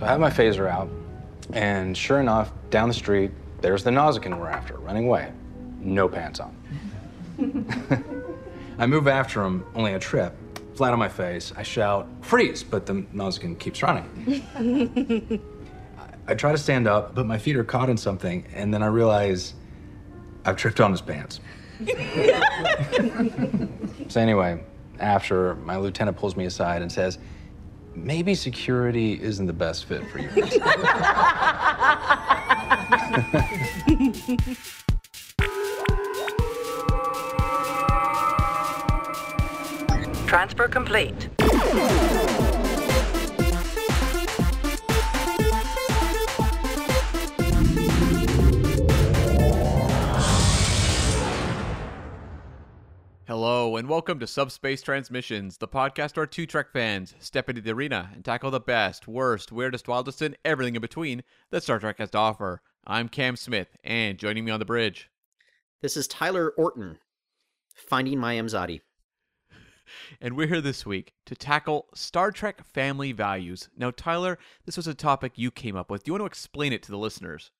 So I have my phaser out, and sure enough, down the street, there's the Nausicaan we're after, running away. No pants on. I move after him, only a trip, flat on my face. I shout, freeze, but the Nausicaan keeps running. I, I try to stand up, but my feet are caught in something, and then I realize I've tripped on his pants. so anyway, after my lieutenant pulls me aside and says, maybe security isn't the best fit for you. Transfer complete. Hello, and welcome to Subspace Transmissions, the podcast where two Trek fans step into the arena and tackle the best, worst, weirdest, wildest, and everything in between that Star Trek has to offer. I'm Cam Smith, and joining me on the bridge. This is Tyler Orton, finding my Imzadi. And we're here this week to tackle Star Trek family values. Now, Tyler, this was a topic you came up with. Do you want to explain it to the listeners?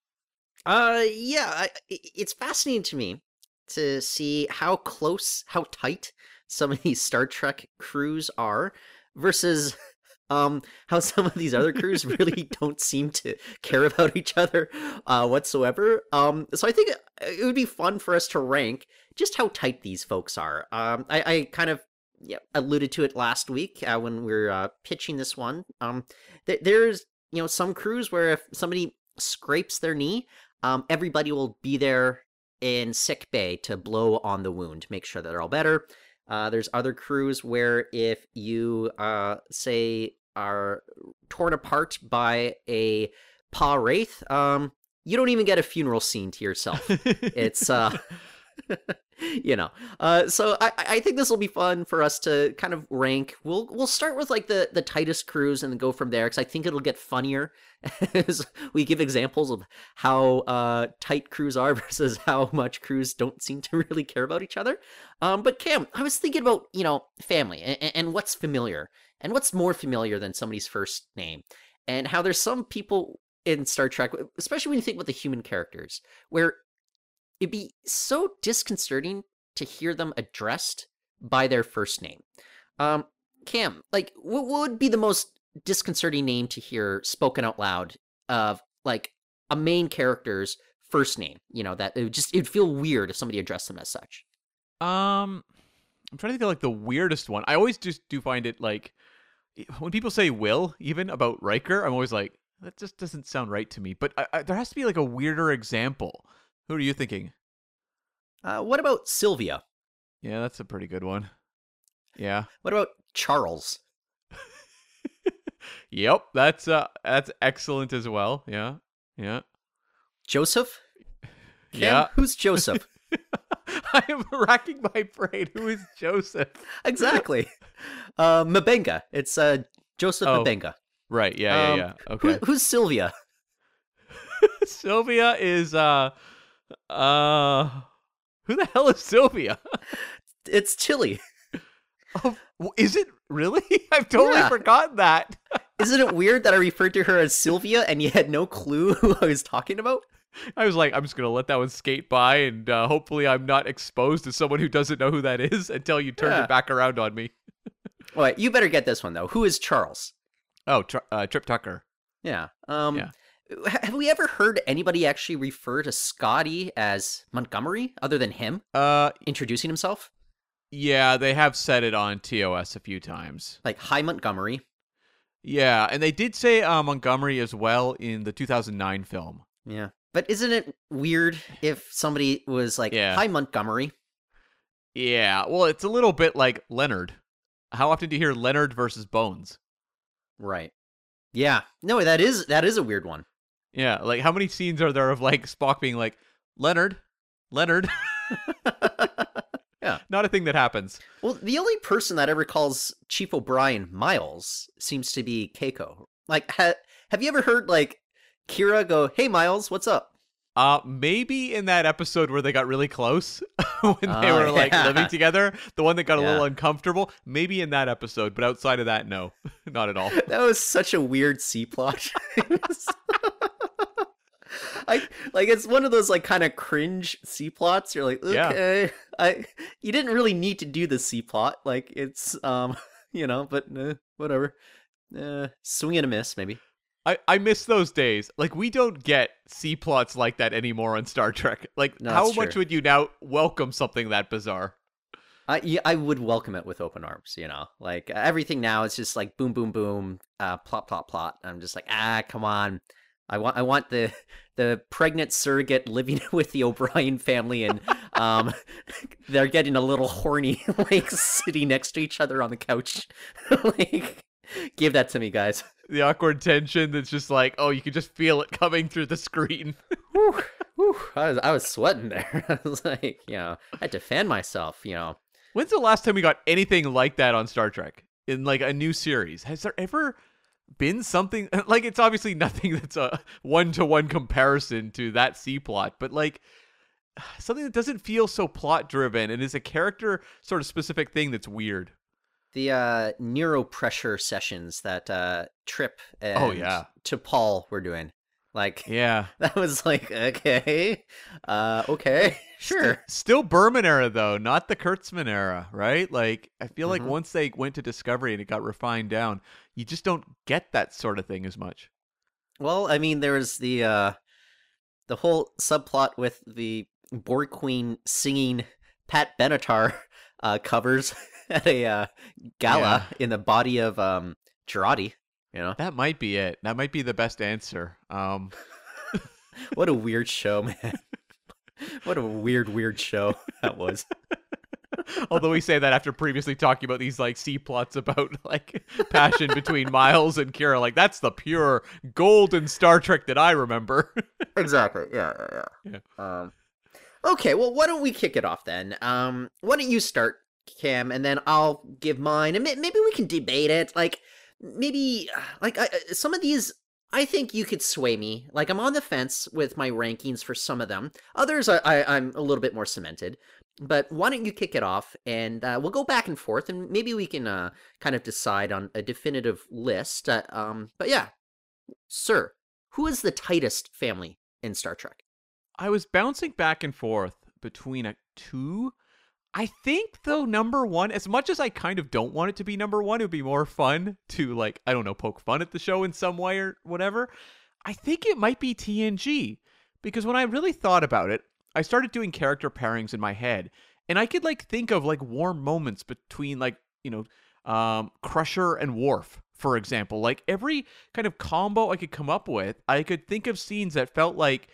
Uh, yeah, I, it's fascinating to me to see how close, how tight some of these Star Trek crews are versus um how some of these other crews really don't seem to care about each other uh whatsoever. Um so I think it would be fun for us to rank just how tight these folks are. Um I, I kind of yeah, alluded to it last week uh, when we were uh, pitching this one. Um th- there's you know some crews where if somebody scrapes their knee, um everybody will be there in sick bay to blow on the wound, make sure that they're all better. Uh, there's other crews where if you uh, say are torn apart by a Pah-wraith, um, you don't even get a funeral scene to yourself. it's uh, you know, uh, so I, I think this will be fun for us to kind of rank. We'll we'll start with like the the tightest crews and then go from there because I think it'll get funnier as we give examples of how uh, tight crews are versus how much crews don't seem to really care about each other. Um, but Cam, I was thinking about you know family and, and what's familiar and what's more familiar than somebody's first name, and how there's some people in Star Trek, especially when you think about the human characters, where it'd be so disconcerting to hear them addressed by their first name. Um, Cam, like, what would be the most disconcerting name to hear spoken out loud of like a main character's first name? You know, that it would just it'd feel weird if somebody addressed them as such. Um, I'm trying to think of like the weirdest one. I always just do find it like when people say "will" even about Riker, I'm always like that just doesn't sound right to me. But I, I, there has to be like a weirder example. Who are you thinking? Uh, what about Sylvia? Yeah, that's a pretty good one. Yeah. What about Charles? yep, that's uh that's excellent as well. Yeah. Yeah. Joseph? Kim, Yeah. Who's Joseph? I am racking my brain. Who is Joseph? exactly. Uh, M'Benga. It's uh, Joseph Oh, M'Benga. Right. Yeah. Yeah. Um, yeah. Who, Okay. who's Sylvia? Sylvia is uh uh who the hell is Sylvia? It's Tilly. Oh, is it really? I've totally Yeah. forgotten that. Isn't it weird that I referred to her as Sylvia and you had no clue who I was talking about? I was like, I'm just gonna let that one skate by, and uh, hopefully, I'm not exposed to someone who doesn't know who that is until you turn Yeah. it back around on me. All right, you better get this one though. Who is Charles? Oh, tr- uh, Trip Tucker. Yeah. Um Yeah. Ha- have we ever heard anybody actually refer to Scotty as Montgomery other than him Uh, introducing himself? yeah, they have said it on TOS a few times. Like, hi Montgomery. Yeah, and they did say uh, Montgomery as well in the 2009 film. Yeah. But isn't it weird if somebody was like, Yeah. hi Montgomery? Yeah, well, it's a little bit like Leonard. How often do you hear Leonard versus Bones? Right. Yeah. No, that is that is a weird one. Yeah, like how many scenes are there of like Spock being like Leonard, Leonard? Yeah. not a thing that happens. Well, the only person that ever calls Chief O'Brien Miles seems to be Keiko. Like, ha- have you ever heard like Kira go, "Hey Miles, what's up?" Uh, maybe in that episode where they got really close when they Oh, were like yeah. living together, the one that got a little uncomfortable. Maybe in that episode, but outside of that, no, not at all. that was such a weird C plot. I like it's one of those like kind of cringe C plots. You're like, Yeah. okay, I you didn't really need to do the C plot. Like it's um you know, but uh, whatever. Uh, swing and a miss, maybe. I, I miss those days. Like we don't get C plots like that anymore on Star Trek. Like No, how much true. would you now welcome something that bizarre? I yeah, I would welcome it with open arms. You know, like everything now is just like boom, boom, boom, uh, plot, plot, plot. I'm just like, ah, come on. I want I want the the pregnant surrogate living with the O'Brien family and um they're getting a little horny like sitting next to each other on the couch. like give that to me, guys. The awkward tension that's just like, oh, you can just feel it coming through the screen. Whew, whew, I was I was sweating there. I was like, you know, I had to fan myself, you know. When's the last time we got anything like that on Star Trek in like a new series? Has there ever been something like it's obviously nothing that's a one to one comparison to that C plot, but like something that doesn't feel so plot driven and is a character sort of specific thing that's weird. the uh neuropressure sessions that uh trip and Oh, yeah. T'Pol were doing like Yeah. that was like okay uh okay sure Still Berman era though, not the Kurtzman era, right? Like I feel like Mhm. once they went to Discovery and it got refined down, you just don't get that sort of thing as much. well i mean there was the uh the whole subplot with the borg queen singing pat benatar uh covers at a uh gala in the body of um Jurati, you know That might be it. That might be the best answer. Um what a weird show man what a weird weird show that was although we say that after previously talking about these like C plots about like passion between Miles and Kira, like that's the pure golden Star Trek that I remember. exactly. Yeah, yeah, yeah. Um, okay, well, why don't we kick it off then? Um, why don't you start, Cam, and then I'll give mine, and maybe we can debate it. Like, maybe, like, I, I- some of these, I think you could sway me. Like, I'm on the fence with my rankings for some of them. Others, I, I, I'm a little bit more cemented. But why don't you kick it off, and uh, we'll go back and forth, and maybe we can uh, kind of decide on a definitive list. Uh, um, but yeah, sir, who is the tightest family in Star Trek? I was bouncing back and forth between a two. I think though number one, as much as I kind of don't want it to be number one, it would be more fun to like I don't know poke fun at the show in some way or whatever. I think it might be TNG because when I really thought about it, I started doing character pairings in my head, and I could like think of like warm moments between like you know um, Crusher and Worf, for example. Like every kind of combo I could come up with, I could think of scenes that felt like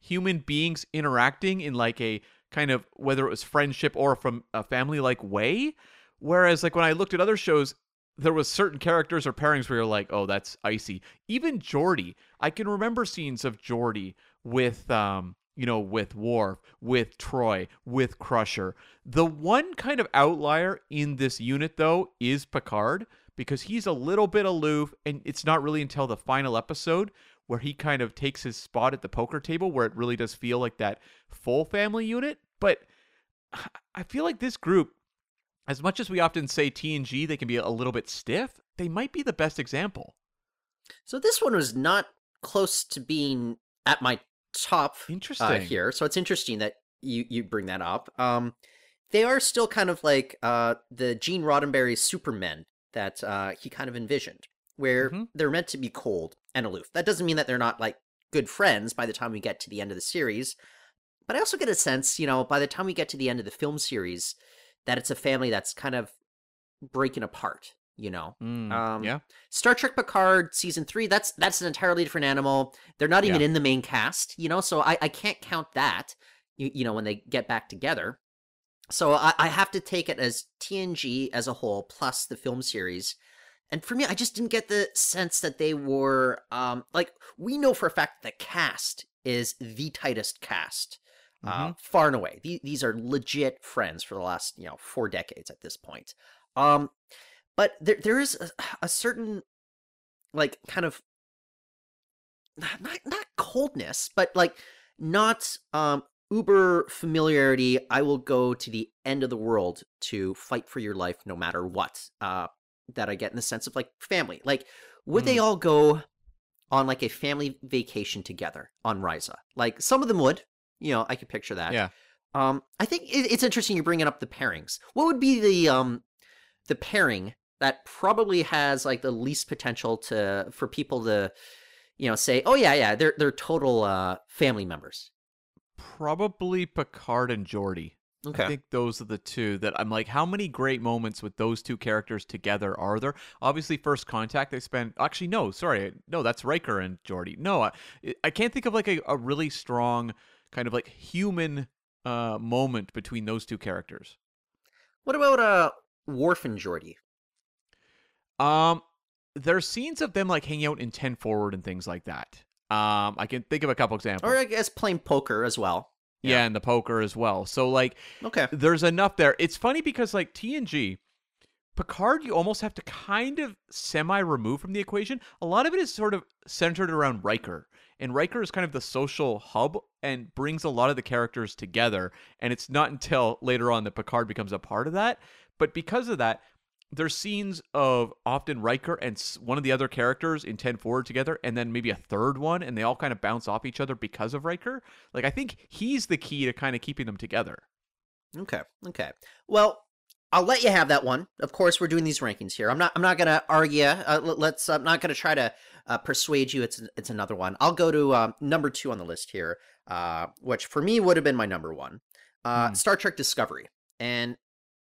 human beings interacting in like a kind of whether it was friendship or from a family like way. Whereas like when I looked at other shows, there was certain characters or pairings where you're like, oh, that's icy. Even Geordi, I can remember scenes of Geordi with um you know, with Worf, with Troi, with Crusher. The one kind of outlier in this unit, though, is Picard, because he's a little bit aloof, and it's not really until the final episode where he kind of takes his spot at the poker table where it really does feel like that full family unit. But I feel like this group, as much as we often say TNG, they can be a little bit stiff, they might be the best example. So this one was not close to being at my top Interesting. uh, here. So it's interesting that you you bring that up. Um, they are still kind of like uh the Gene Roddenberry Supermen that uh he kind of envisioned, where Mhm. they're meant to be cold and aloof. That doesn't mean that they're not like good friends by the time we get to the end of the series. But I also get a sense, you know, by the time we get to the end of the film series, that it's a family that's kind of breaking apart. You know, Mm, Um, yeah. Star Trek Picard season three, that's that's an entirely different animal. They're not even Yeah. in the main cast, you know, so I, I can't count that, you, you know, when they get back together. So I, I have to take it as TNG as a whole plus the film series. And for me, I just didn't get the sense that they were um like we know for a fact the cast is the tightest cast. Uh, far and away. These, these are legit friends for the last, you know, four decades at this point. Um, but there there is a, a certain like kind of not not coldness, but like not um uber familiarity i will go to the end of the world to fight for your life no matter what uh that i get in the sense of like family like would they all go on like a family vacation together on Risa? Like some of them would, you know, I could picture that. Yeah. Um, I think it, it's interesting you're bringing up the pairings. What would be the um, the pairing that probably has like the least potential to for people to, you know, say, oh yeah, yeah, they're they're total uh family members. Probably Picard and Geordi. I think those are the two that I'm like, how many great moments with those two characters together are there? Obviously, first contact they spend. Actually, no, sorry, no, that's Riker and Geordi. No, I, I can't think of like a, a really strong kind of like human uh moment between those two characters. What about uh Worf and Geordi? Um, there's scenes of them like hanging out in ten forward and things like that. Um, I can think of a couple examples. Or I guess playing poker as well. Yeah, and the poker as well. So like, Okay. there's enough there. It's funny because like TNG, Picard, you almost have to kind of semi remove from the equation. A lot of it is sort of centered around Riker. And Riker is kind of the social hub and brings a lot of the characters together. And it's not until later on that Picard becomes a part of that. But because of that, there's scenes of often Riker and one of the other characters in 10 forward together, and then maybe a third one, and they all kind of bounce off each other because of Riker. Like, I think he's the key to kind of keeping them together. Okay. Okay. Well, I'll let you have that one. Of course, we're doing these rankings here. I'm not. I'm not gonna argue. Uh, let's. I'm not gonna try to uh, persuade you. It's it's another one. I'll go to um, number two on the list here, uh, which for me would have been my number one. Uh, Hmm. Star Trek Discovery, and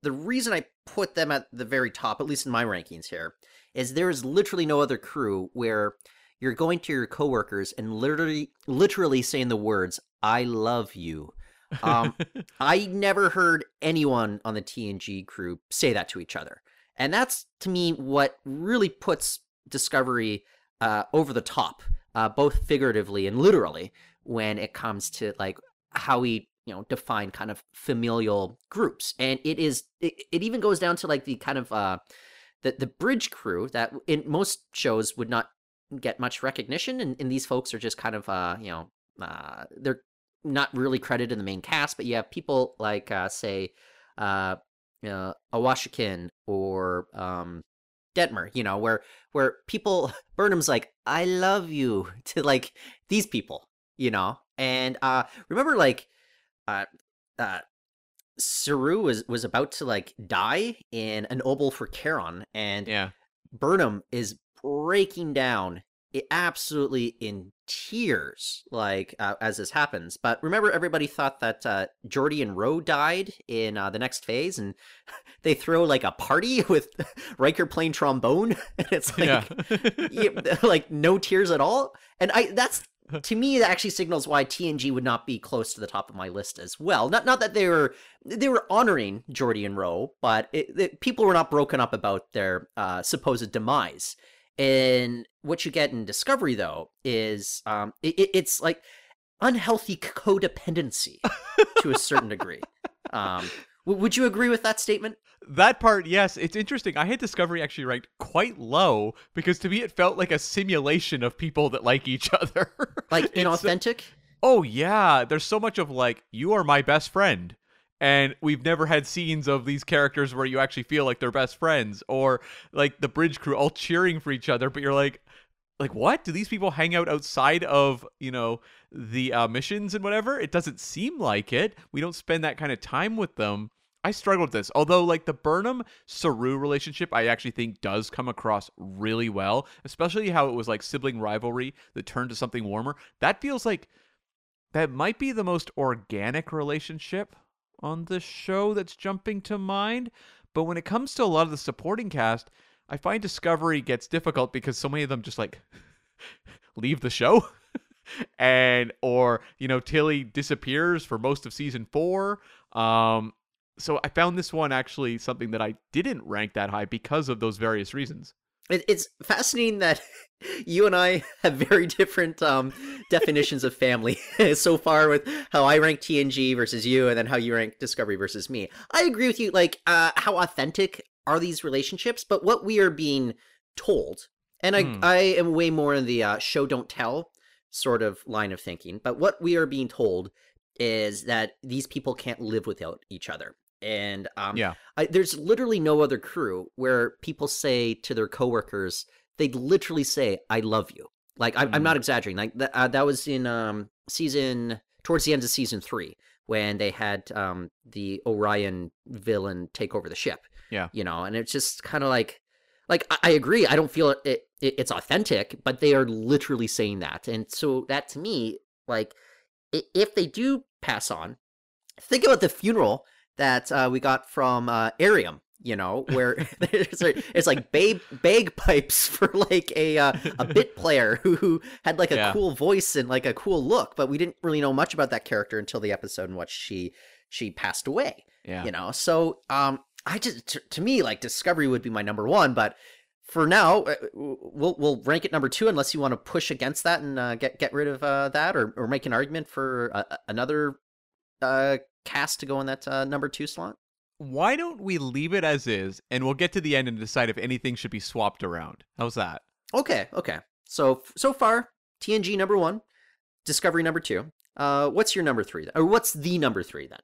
the reason I put them at the very top, at least in my rankings here, is there is literally no other crew where you're going to your coworkers and literally, literally saying the words "I love you." Um, I never heard anyone on the TNG crew say that to each other. And that's to me what really puts Discovery uh, over the top, uh, both figuratively and literally, when it comes to like how we you know define kind of familial groups. And it is it, it even goes down to like the kind of uh, the the bridge crew that in most shows would not get much recognition, and, and these folks are just kind of uh, you know uh, they're not really credited in the main cast, but you have people like uh, say uh, you know, Owosekun or um, Detmer, you know, where where people Burnham's like, I love you to like these people, you know. And uh remember like uh uh Saru was was about to like die in an obol for Charon and yeah. Burnham is breaking down absolutely in tears like uh, as this happens but remember everybody thought that uh Geordi and Ro died in uh, the next phase and they throw like a party with Riker playing trombone and it's like yeah. yeah, like no tears at all and i that's to me that actually signals why tng would not be close to the top of my list as well. Not not that they were they were honoring Geordi and Ro but it, it- people were not broken up about their uh, supposed demise. And what you get in discovery though is um it- it's like unhealthy codependency to a certain degree. Um w- would you agree with that statement That part, yes, it's interesting. I had Discovery actually ranked quite low because to me it felt like a simulation of people that like each other. like inauthentic Oh yeah, there's so much of like you are my best friend. And we've never had scenes of these characters where you actually feel like they're best friends or like the bridge crew all cheering for each other, but you're like like what? Do these people hang out outside of, you know, the uh, missions and whatever? It doesn't seem like it. We don't spend that kind of time with them. I struggled with this. Although like the Burnham Saru relationship I actually think does come across really well, especially how it was like sibling rivalry that turned to something warmer. That feels like that might be the most organic relationship on the show that's jumping to mind. But when it comes to a lot of the supporting cast, I find Discovery gets difficult because so many of them just like leave the show. and or, you know, Tilly disappears for most of season 4. Um so I found this one actually something that I didn't rank that high because of those various reasons. It's fascinating that you and I have very different um, definitions of family so far with how I rank TNG versus you, and then how you rank Discovery versus me. I agree with you. Like, uh, how authentic are these relationships? But what we are being told, and I, Hmm. I am way more in the uh, show don't tell sort of line of thinking. But what we are being told is that these people can't live without each other. And um, Yeah. I, there's literally no other crew where people say to their coworkers, they literally say, "I love you." Like I, I'm Mm. not exaggerating. Like that, uh, that was in um, season towards the end of season three when they had um, the Orion villain take over the ship. Yeah. you know, and it's just kind of like, like I, I agree. I don't feel it, it, It's authentic, but they are literally saying that, and so that to me, like, if they do pass on, think about the funeral that uh, we got from uh, Airiam. You know, where it's like, it's like bag, bagpipes for like a uh, a bit player who, who had like a Yeah. cool voice and like a cool look, but we didn't really know much about that character until the episode in which she she passed away. Yeah. You know, so um, I just to, to me like Discovery would be my number one, but for now uh, we'll we'll rank it number two unless you want to push against that and uh, get get rid of uh, that or or make an argument for uh, another uh cast to go in that uh, number two slot. Why don't we leave it as is, and we'll get to the end and decide if anything should be swapped around? How's that? Okay, okay. So so far, TNG number one, Discovery number two. Uh, what's your number three? Or what's the number three then?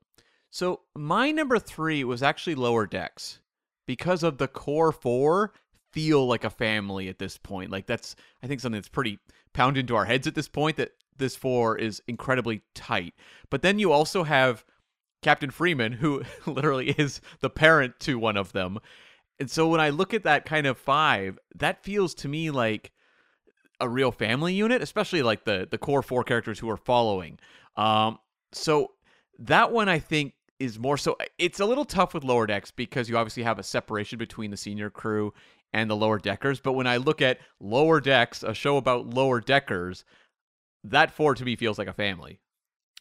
So my number three was actually Lower Decks because of the core four feel like a family at this point. Like that's I think something that's pretty pounded into our heads at this point that this four is incredibly tight. But then you also have Captain Freeman, who literally is the parent to one of them. And so when I look at that kind of five, that feels to me like a real family unit, especially like the the core four characters who are following. Um, so that one I think is more so. It's a little tough with lower decks because you obviously have a separation between the senior crew and the lower deckers. But when I look at lower decks, a show about lower deckers, that four to me feels like a family.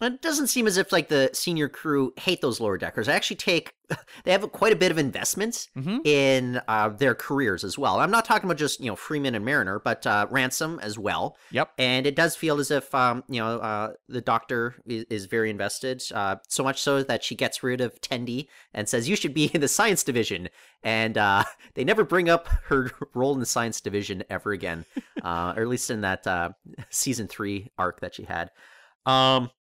It doesn't seem as if like the senior crew hate those lower deckers. I actually take they have quite a bit of investments Mm-hmm. in uh, their careers as well. I'm not talking about just you know Freeman and Mariner, but uh, Ransom as well. Yep. And it does feel as if um, you know uh, the Doctor is, is very invested, uh, so much so that she gets rid of Tendi and says you should be in the science division. And uh, they never bring up her role in the science division ever again, uh, or at least in that uh, season three arc that she had. Um,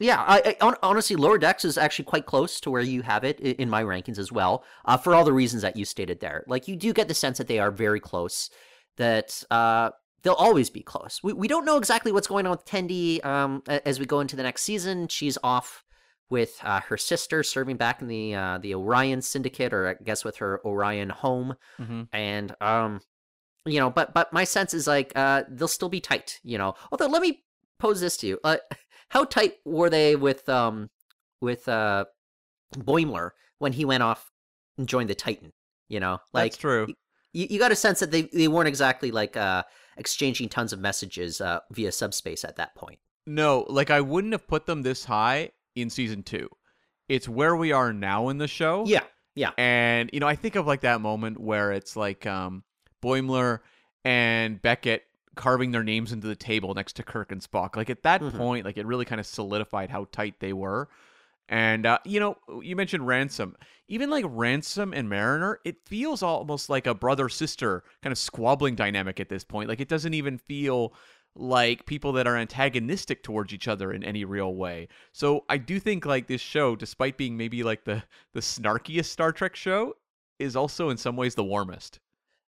yeah, I, I honestly, Lower Decks is actually quite close to where you have it in my rankings as well, uh, for all the reasons that you stated there. Like, you do get the sense that they are very close, that uh, they'll always be close. We, we don't know exactly what's going on with Tendi um, as we go into the next season. She's off with uh, her sister serving back in the uh, the Orion Syndicate, or I guess with her Orion home Mm-hmm. and um you know but but my sense is like uh they'll still be tight you know although let me pose this to you uh how tight were they with um with uh boimler when he went off and joined the titan you know like That's true. you, you got a sense that they, they weren't exactly like uh exchanging tons of messages uh via subspace at that point No, like I wouldn't have put them this high in season two. It's where we are now in the show. yeah Yeah. And you know, I think of like that moment where it's like um Boimler and Beckett carving their names into the table next to Kirk and Spock. Like at that Mhm. point, like it really kind of solidified how tight they were. And uh, you know, you mentioned Ransom. Even like Ransom and Mariner, it feels almost like a brother sister kind of squabbling dynamic at this point. Like it doesn't even feel like people that are antagonistic towards each other in any real way. So I do think like this show, despite being maybe like the the snarkiest Star Trek show, is also in some ways the warmest.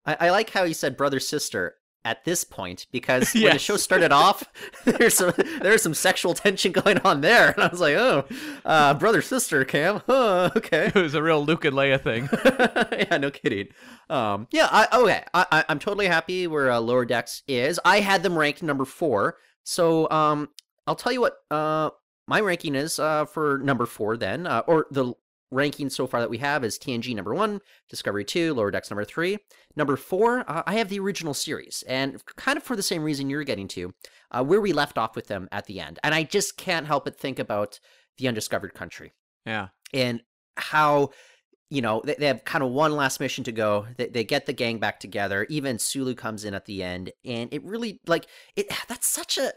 I, I like how you said brother sister at this point because when the show started off, there's some there's some sexual tension going on there, and I was like, oh, uh, brother sister, Cam, huh, okay, It was a real Luke and Leia thing. yeah, no kidding. Um, yeah, I, okay, I, I'm totally happy where uh, Lower Decks is. I had them ranked number four, so um, I'll tell you what uh my ranking is uh for number four then, uh, or the ranking so far that we have is TNG number one, Discovery two, Lower Decks number three. Number four, uh, I have the original series, and kind of for the same reason you're getting to, uh, where we left off with them at the end. And I just can't help but think about the undiscovered country Yeah. and how, you know, they, they have kind of one last mission to go. They, they get the gang back together. Even Sulu comes in at the end, and it really like it. That's such a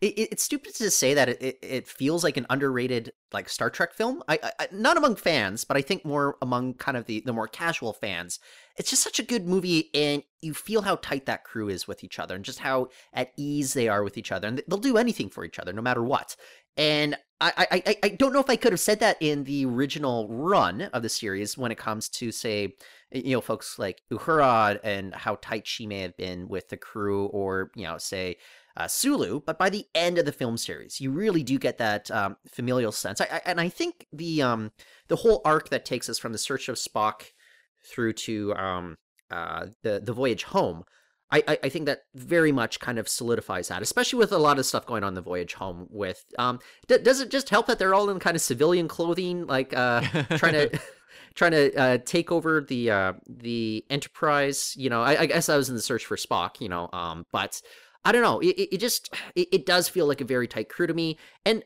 it, it's stupid to say that it, it, it feels like an underrated like Star Trek film. I, I not among fans, but I think more among kind of the the more casual fans. It's just such a good movie, and you feel how tight that crew is with each other, and just how at ease they are with each other, and they'll do anything for each other, no matter what. And I, I, I don't know if I could have said that in the original run of the series when it comes to say, you know, folks like Uhura and how tight she may have been with the crew, or you know, say uh, Sulu, but by the end of the film series, you really do get that um, familial sense. I, I, and I think the um, the whole arc that takes us from the search of Spock through to um, uh, the the voyage home, I, I, I think that very much kind of solidifies that, especially with a lot of stuff going on the voyage home. With um, d- does it just help that they're all in kind of civilian clothing, like uh, trying to trying to uh, take over the uh, the Enterprise? You know, I, I guess I was in the search for Spock. You know, um, but I don't know. It, it just it, it, does feel like a very tight crew to me, and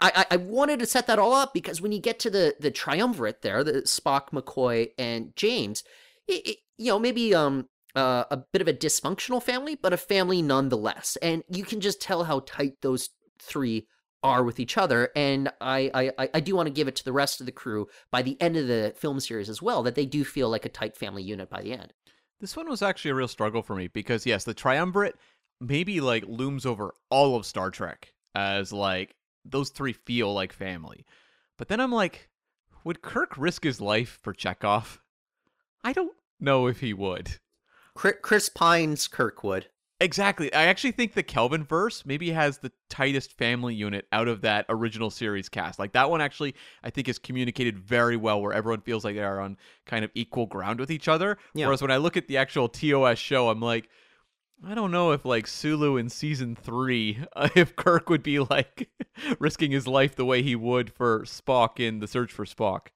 I, I wanted to set that all up because when you get to the the triumvirate there, the Spock, McCoy, and James, it, it, you know maybe um uh, a bit of a dysfunctional family, but a family nonetheless, and you can just tell how tight those three are with each other. And I I I do want to give it to the rest of the crew by the end of the film series as well that they do feel like a tight family unit by the end. This one was actually a real struggle for me because yes, the triumvirate maybe like looms over all of Star Trek as like those three feel like family. But then I'm like, would Kirk risk his life for Chekov? I don't know if he would. Chris Pine's Kirkwood. Exactly. I actually think the Kelvin verse maybe has the tightest family unit out of that original series cast. Like that one actually I think is communicated very well where everyone feels like they are on kind of equal ground with each other. Yeah. Whereas when I look at the actual TOS show, I'm like, I don't know if like Sulu in season three, uh, if Kirk would be like risking his life the way he would for Spock in the Search for Spock.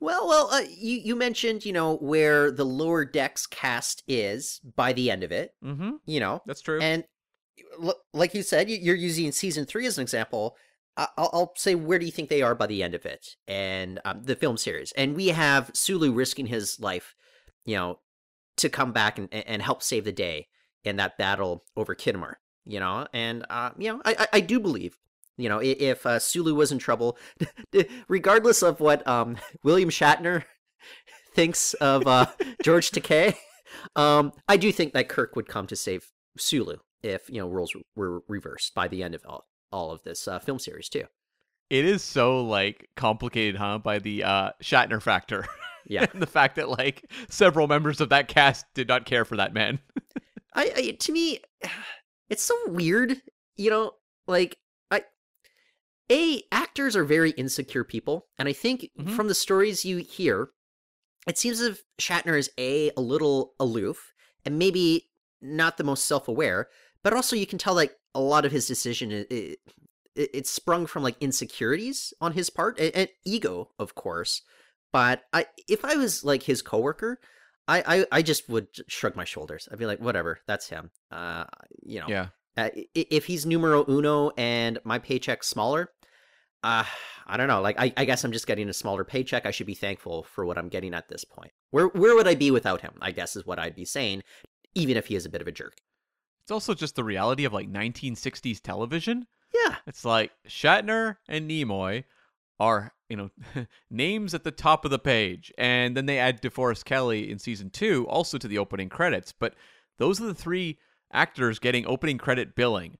Well, well, uh, you you mentioned you know where the lower decks cast is by the end of it. Mm-hmm. You know that's true. And like you said, you're using season three as an example. I'll, I'll say where do you think they are by the end of it and um, the film series? And we have Sulu risking his life, you know, to come back and, and help save the day in that battle over Khitomer, you know, and uh, you know, I, I do believe, you know, if uh, Sulu was in trouble, regardless of what um, William Shatner thinks of uh, George Takei, um, I do think that Kirk would come to save Sulu if you know roles were reversed by the end of all, all of this uh, film series too. It is so like complicated, huh? By the uh, Shatner factor. Yeah, the fact that like several members of that cast did not care for that man. I, I to me, it's so weird. You know, like I, a actors are very insecure people, and I think mm-hmm. from the stories you hear, it seems as if Shatner is a a little aloof and maybe not the most self aware, but also you can tell like a lot of his decision it, it, it sprung from like insecurities on his part and, and ego, of course. But I, if I was like his coworker, I, I, I just would shrug my shoulders. I'd be like, whatever, that's him. Uh, you know, yeah. Uh, if he's numero uno and my paycheck's smaller, uh, I don't know. Like, I, I guess I'm just getting a smaller paycheck. I should be thankful for what I'm getting at this point. Where, where would I be without him? I guess is what I'd be saying, even if he is a bit of a jerk. It's also just the reality of like 1960s television. Yeah. It's like Shatner and Nimoy are you know names at the top of the page. And then they add deforest kelley in season two also to the opening credits. But those are the three actors getting opening credit billing.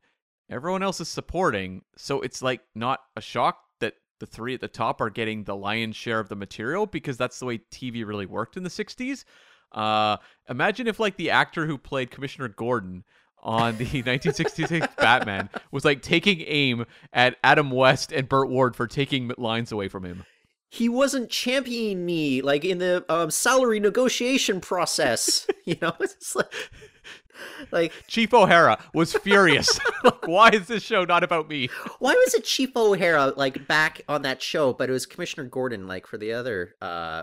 Everyone else is supporting. So it's like not a shock that the three at the top are getting the lion's share of the material because that's the way tv really worked in the 60s uh, imagine if like the actor who played commissioner gordon on the 1966 Batman was like taking aim at Adam West and Burt Ward for taking lines away from him. He wasn't championing me like in the um, salary negotiation process. you know, it's like, like Chief O'Hara was furious. like, why is this show not about me? Why was it Chief O'Hara like back on that show, but it was Commissioner Gordon like for the other uh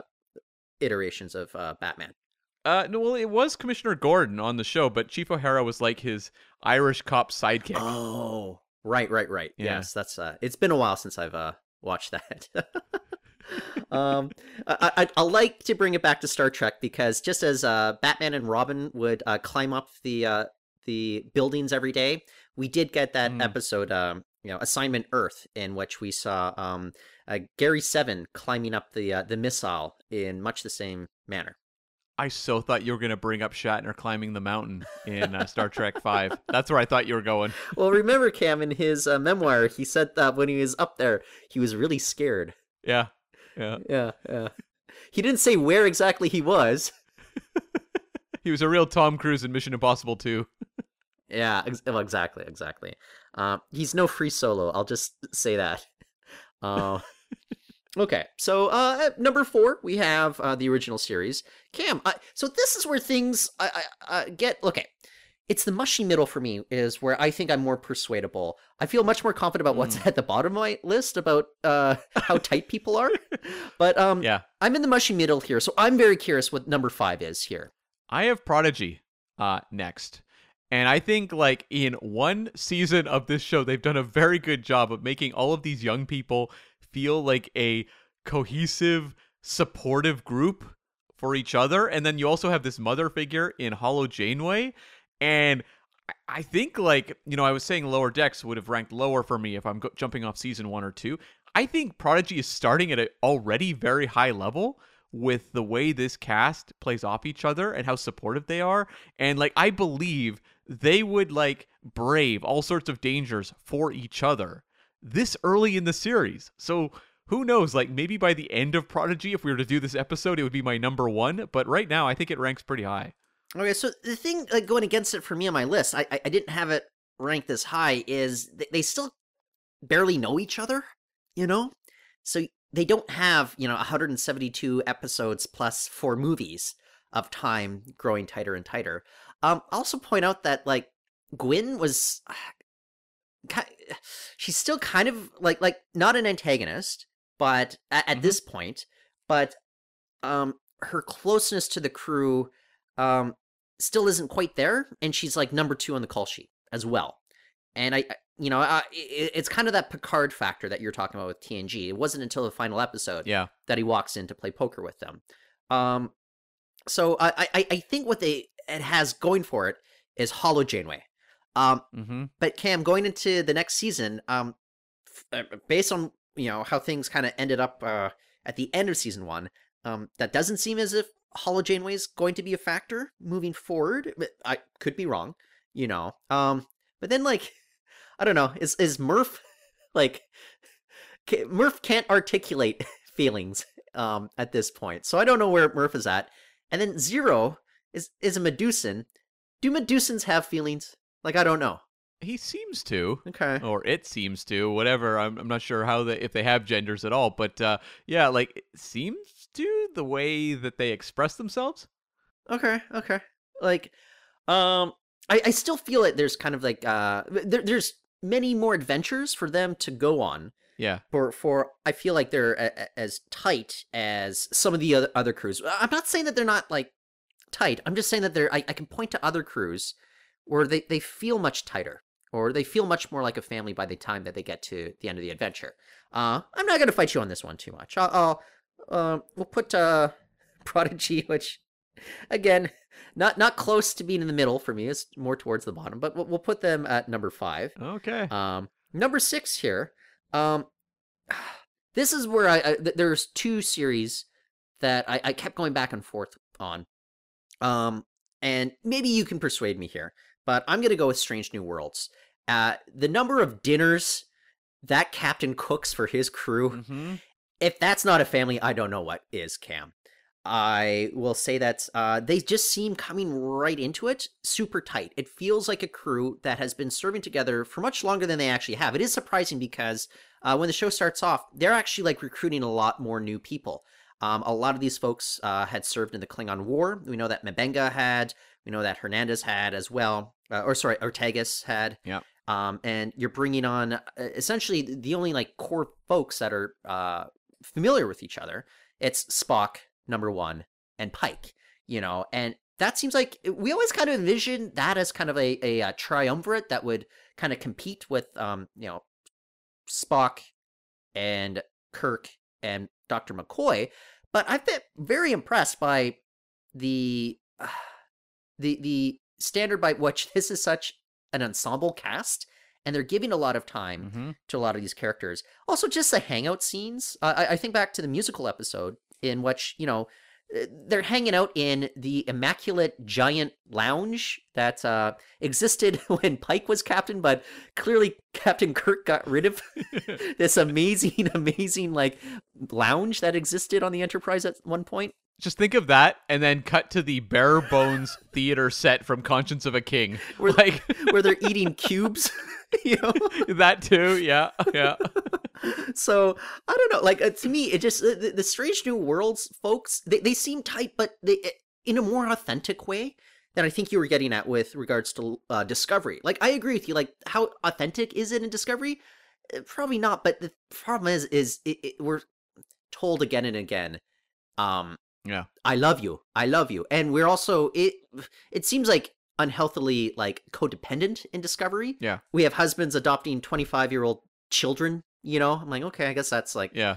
iterations of uh, Batman? Uh, no, well, it was Commissioner Gordon on the show, but Chief O'Hara was like his Irish cop sidekick. Oh, right, right, right. Yeah. Yes, that's. Uh, it's been a while since I've uh watched that. um, I, I I like to bring it back to Star Trek because just as uh Batman and Robin would uh, climb up the uh the buildings every day. We did get that Mm. episode, um, you know, Assignment Earth, in which we saw um, uh, Gary Seven climbing up the uh, the missile in much the same manner. I so thought you were gonna bring up Shatner climbing the mountain in uh, Star Trek Five. That's where I thought you were going. Well, remember Cam in his uh, memoir, he said that when he was up there, he was really scared. Yeah, yeah. Yeah, yeah. He didn't say where exactly he was. He was a real Tom Cruise in Mission Impossible 2. Yeah, ex- well, exactly, exactly. Uh, he's no free solo. I'll just say that. Okay, so uh, at number four we have uh, the original series. Cam, I, so this is where things I, I, I get. Okay, it's the mushy middle for me is where I think I'm more persuadable. I feel much more confident about what's at the bottom of my list about uh, how tight people are. But um, Yeah. I'm in the mushy middle here, so I'm very curious what number five is here. I have Prodigy uh, next. And I think, like, in one season of this show, they've done a very good job of making all of these young people feel like a cohesive, supportive group for each other. And then you also have this mother figure in Hollow Janeway. And I- think, like, you know, I was saying Lower Decks would have ranked lower for me if I'm go- jumping off season one or two. I think Prodigy is starting at an already very high level with the way this cast plays off each other and how supportive they are. And like I believe they would like brave all sorts of dangers for each other this early in the series. So who knows? Like maybe by the end of Prodigy, if we were to do this episode, it would be my number one. But right now, I think it ranks pretty high. Okay, so the thing like going against it for me on my list, I I, I didn't have it ranked this high. Is they, still barely know each other, you know? So they don't have you know 172 episodes plus four movies of time growing tighter and tighter. Um, I'll also point out that like Gwyn was, she's still kind of like like not an antagonist, but at, at Mhm. this point, but um, her closeness to the crew um still isn't quite there and she's like number two on the call sheet as well and i I- you know I, it- it's kind of that picard factor that you're talking about with tng it wasn't until the final episode Yeah. that he walks in to play poker with them um so i i, I think what they it has going for it is hollow janeway um Mm-hmm. but Cam, going into the next season, um, f- uh, based on you know how things kind of ended up uh, at the end of season one, um, that doesn't seem as if Hollow Janeway is going to be a factor moving forward. But I could be wrong, you know. Um, but then like, I don't know, is is Murph like Murph can't articulate feelings um at this point, so I don't know where Murph is at. And then Zero is is a Medusan. Do Medusans have feelings? Like I don't know. He seems to. Okay. or it seems to whatever i'm, I'm not sure how they if they have genders at all but uh yeah like it seems to the way that they express themselves Okay, okay. Like, um, I, I still feel it. There's kind of like uh, there, there's many more adventures for them to go on. yeah For for I feel like they're a, a- as tight as some of the other other crews. I'm not saying that they're not like tight. I'm just saying that they're. I, I can point to other crews where they they feel much tighter. Or they feel much more like a family by the time that they get to the end of the adventure. Uh, I'm not gonna fight you on this one too much. I'll, I'll uh, we'll put uh, Prodigy, which again, not not close to being in the middle for me. It's more towards the bottom, but we'll, we'll put them at number five. okay Um, number six here. Um, this is where I, I there's two series that I, I kept going back and forth on. Um, and maybe you can persuade me here, but I'm gonna go with Strange New Worlds. Uh, the number of dinners that captain cooks for his crew mm-hmm. if that's not a family, I don't know what is, Cam. I will say that uh, they just seem coming right into it super tight. It feels like a crew that has been serving together for much longer than they actually have. It is surprising because uh, when the show starts off, they're actually like recruiting a lot more new people. Um, a lot of these folks uh, had served in the Klingon War. We know that M'Benga had. We know that Hernandez had as well. Uh, or sorry, Ortegas had. Yeah. Um, and you're bringing on uh, essentially the only like core folks that are uh, familiar with each other. It's Spock, number one, and Pike, you know, and that seems like we always kind of envision that as kind of a, a, uh triumvirate that would kind of compete with, um, you know, Spock and Kirk and Dr. McCoy. But I've been very impressed by the the the standard by which this is such an ensemble cast, and they're giving a lot of time Mhm. to a lot of these characters. Also, just the hangout scenes. Uh, I, I think back to the musical episode in which you know they're hanging out in the immaculate giant lounge that uh, existed when Pike was captain, but clearly Captain Kirk got rid of this amazing, amazing like lounge that existed on the Enterprise at one point. Just think of that, and then cut to the bare bones theater set from Conscience of a King. Where- like where they're eating cubes, you know. that too. Yeah, yeah. so I don't know. Like uh, to me, it just the, the Strange New Worlds folks they they seem tight, but they eh, in a more authentic way than I think you were getting at with regards to uh, Discovery. Like I agree with you. Like how authentic is it in Discovery? Uh, Probably not. But the problem is, is it, it, we're told again and again. Um, Yeah. I love you. I love you. And we're also it. It seems like unhealthily like codependent in Discovery. Yeah. We have husbands adopting twenty five year old children. You know, I'm like, okay, I guess that's like Yeah.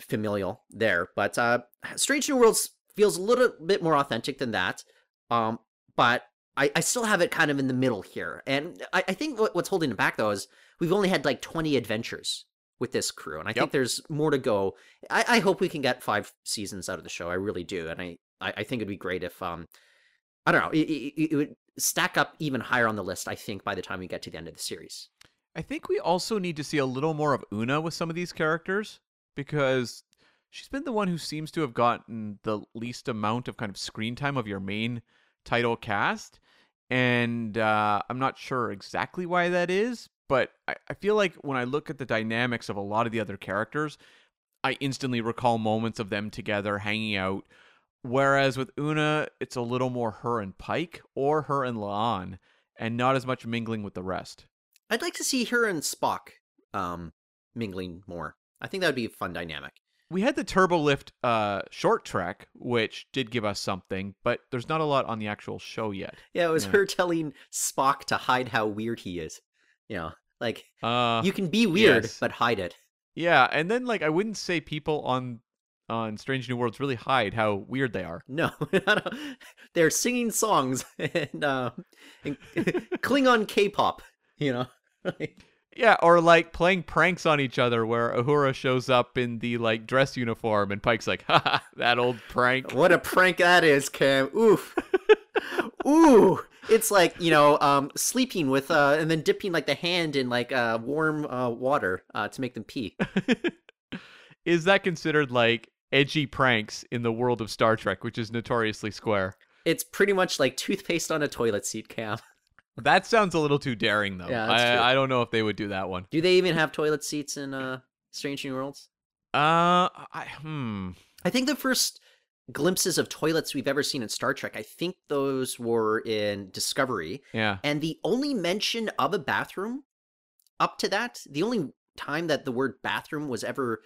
familial there. But uh Strange New Worlds feels a little bit more authentic than that. Um, but I, I still have it kind of in the middle here. And I, I think what, what's holding it back though is we've only had like 20 adventures with this crew. And I think there's more to go. I, I hope we can get five seasons out of the show. I really do. And I, I, I think it'd be great if um I don't know, it, it, it would stack up even higher on the list, I think, by the time we get to the end of the series. I think we also need to see a little more of Una with some of these characters because she's been the one who seems to have gotten the least amount of kind of screen time of your main title cast. And uh, I'm not sure exactly why that is, but I, I feel like when I look at the dynamics of a lot of the other characters, I instantly recall moments of them together hanging out. Whereas with Una, it's a little more her and Pike or her and La'an, and not as much mingling with the rest. I'd like to see her and Spock um mingling more. I think that would be a fun dynamic. we had the turbo lift uh short track, which did give us something but there's not a lot on the actual show yet Yeah, it was Yeah. her telling Spock to hide how weird he is. You know, like uh you can be weird, yes. but hide it. yeah and then like i wouldn't say people on on strange new worlds really hide how weird they are No, they're singing songs and, uh, and Klingon K-pop. You know, yeah or like playing pranks on each other where Uhura shows up in the like dress uniform and pike's like haha that old prank what a prank that is, Cam. Oof. Ooh, it's like you know, um, sleeping with uh, and then dipping like the hand in like uh, warm uh, water uh, to make them pee. is that considered like edgy pranks in the world of star trek which is notoriously square It's pretty much like toothpaste on a toilet seat, Cam. That sounds a little too daring, though. Yeah. I, I don't know if they would do that one. Do they even have toilet seats in uh, Strange New Worlds? Uh, I, hmm. I think the first glimpses of toilets we've ever seen in Star Trek, I think those were in Discovery. Yeah. And the only mention of a bathroom up to that, the only time that the word bathroom was ever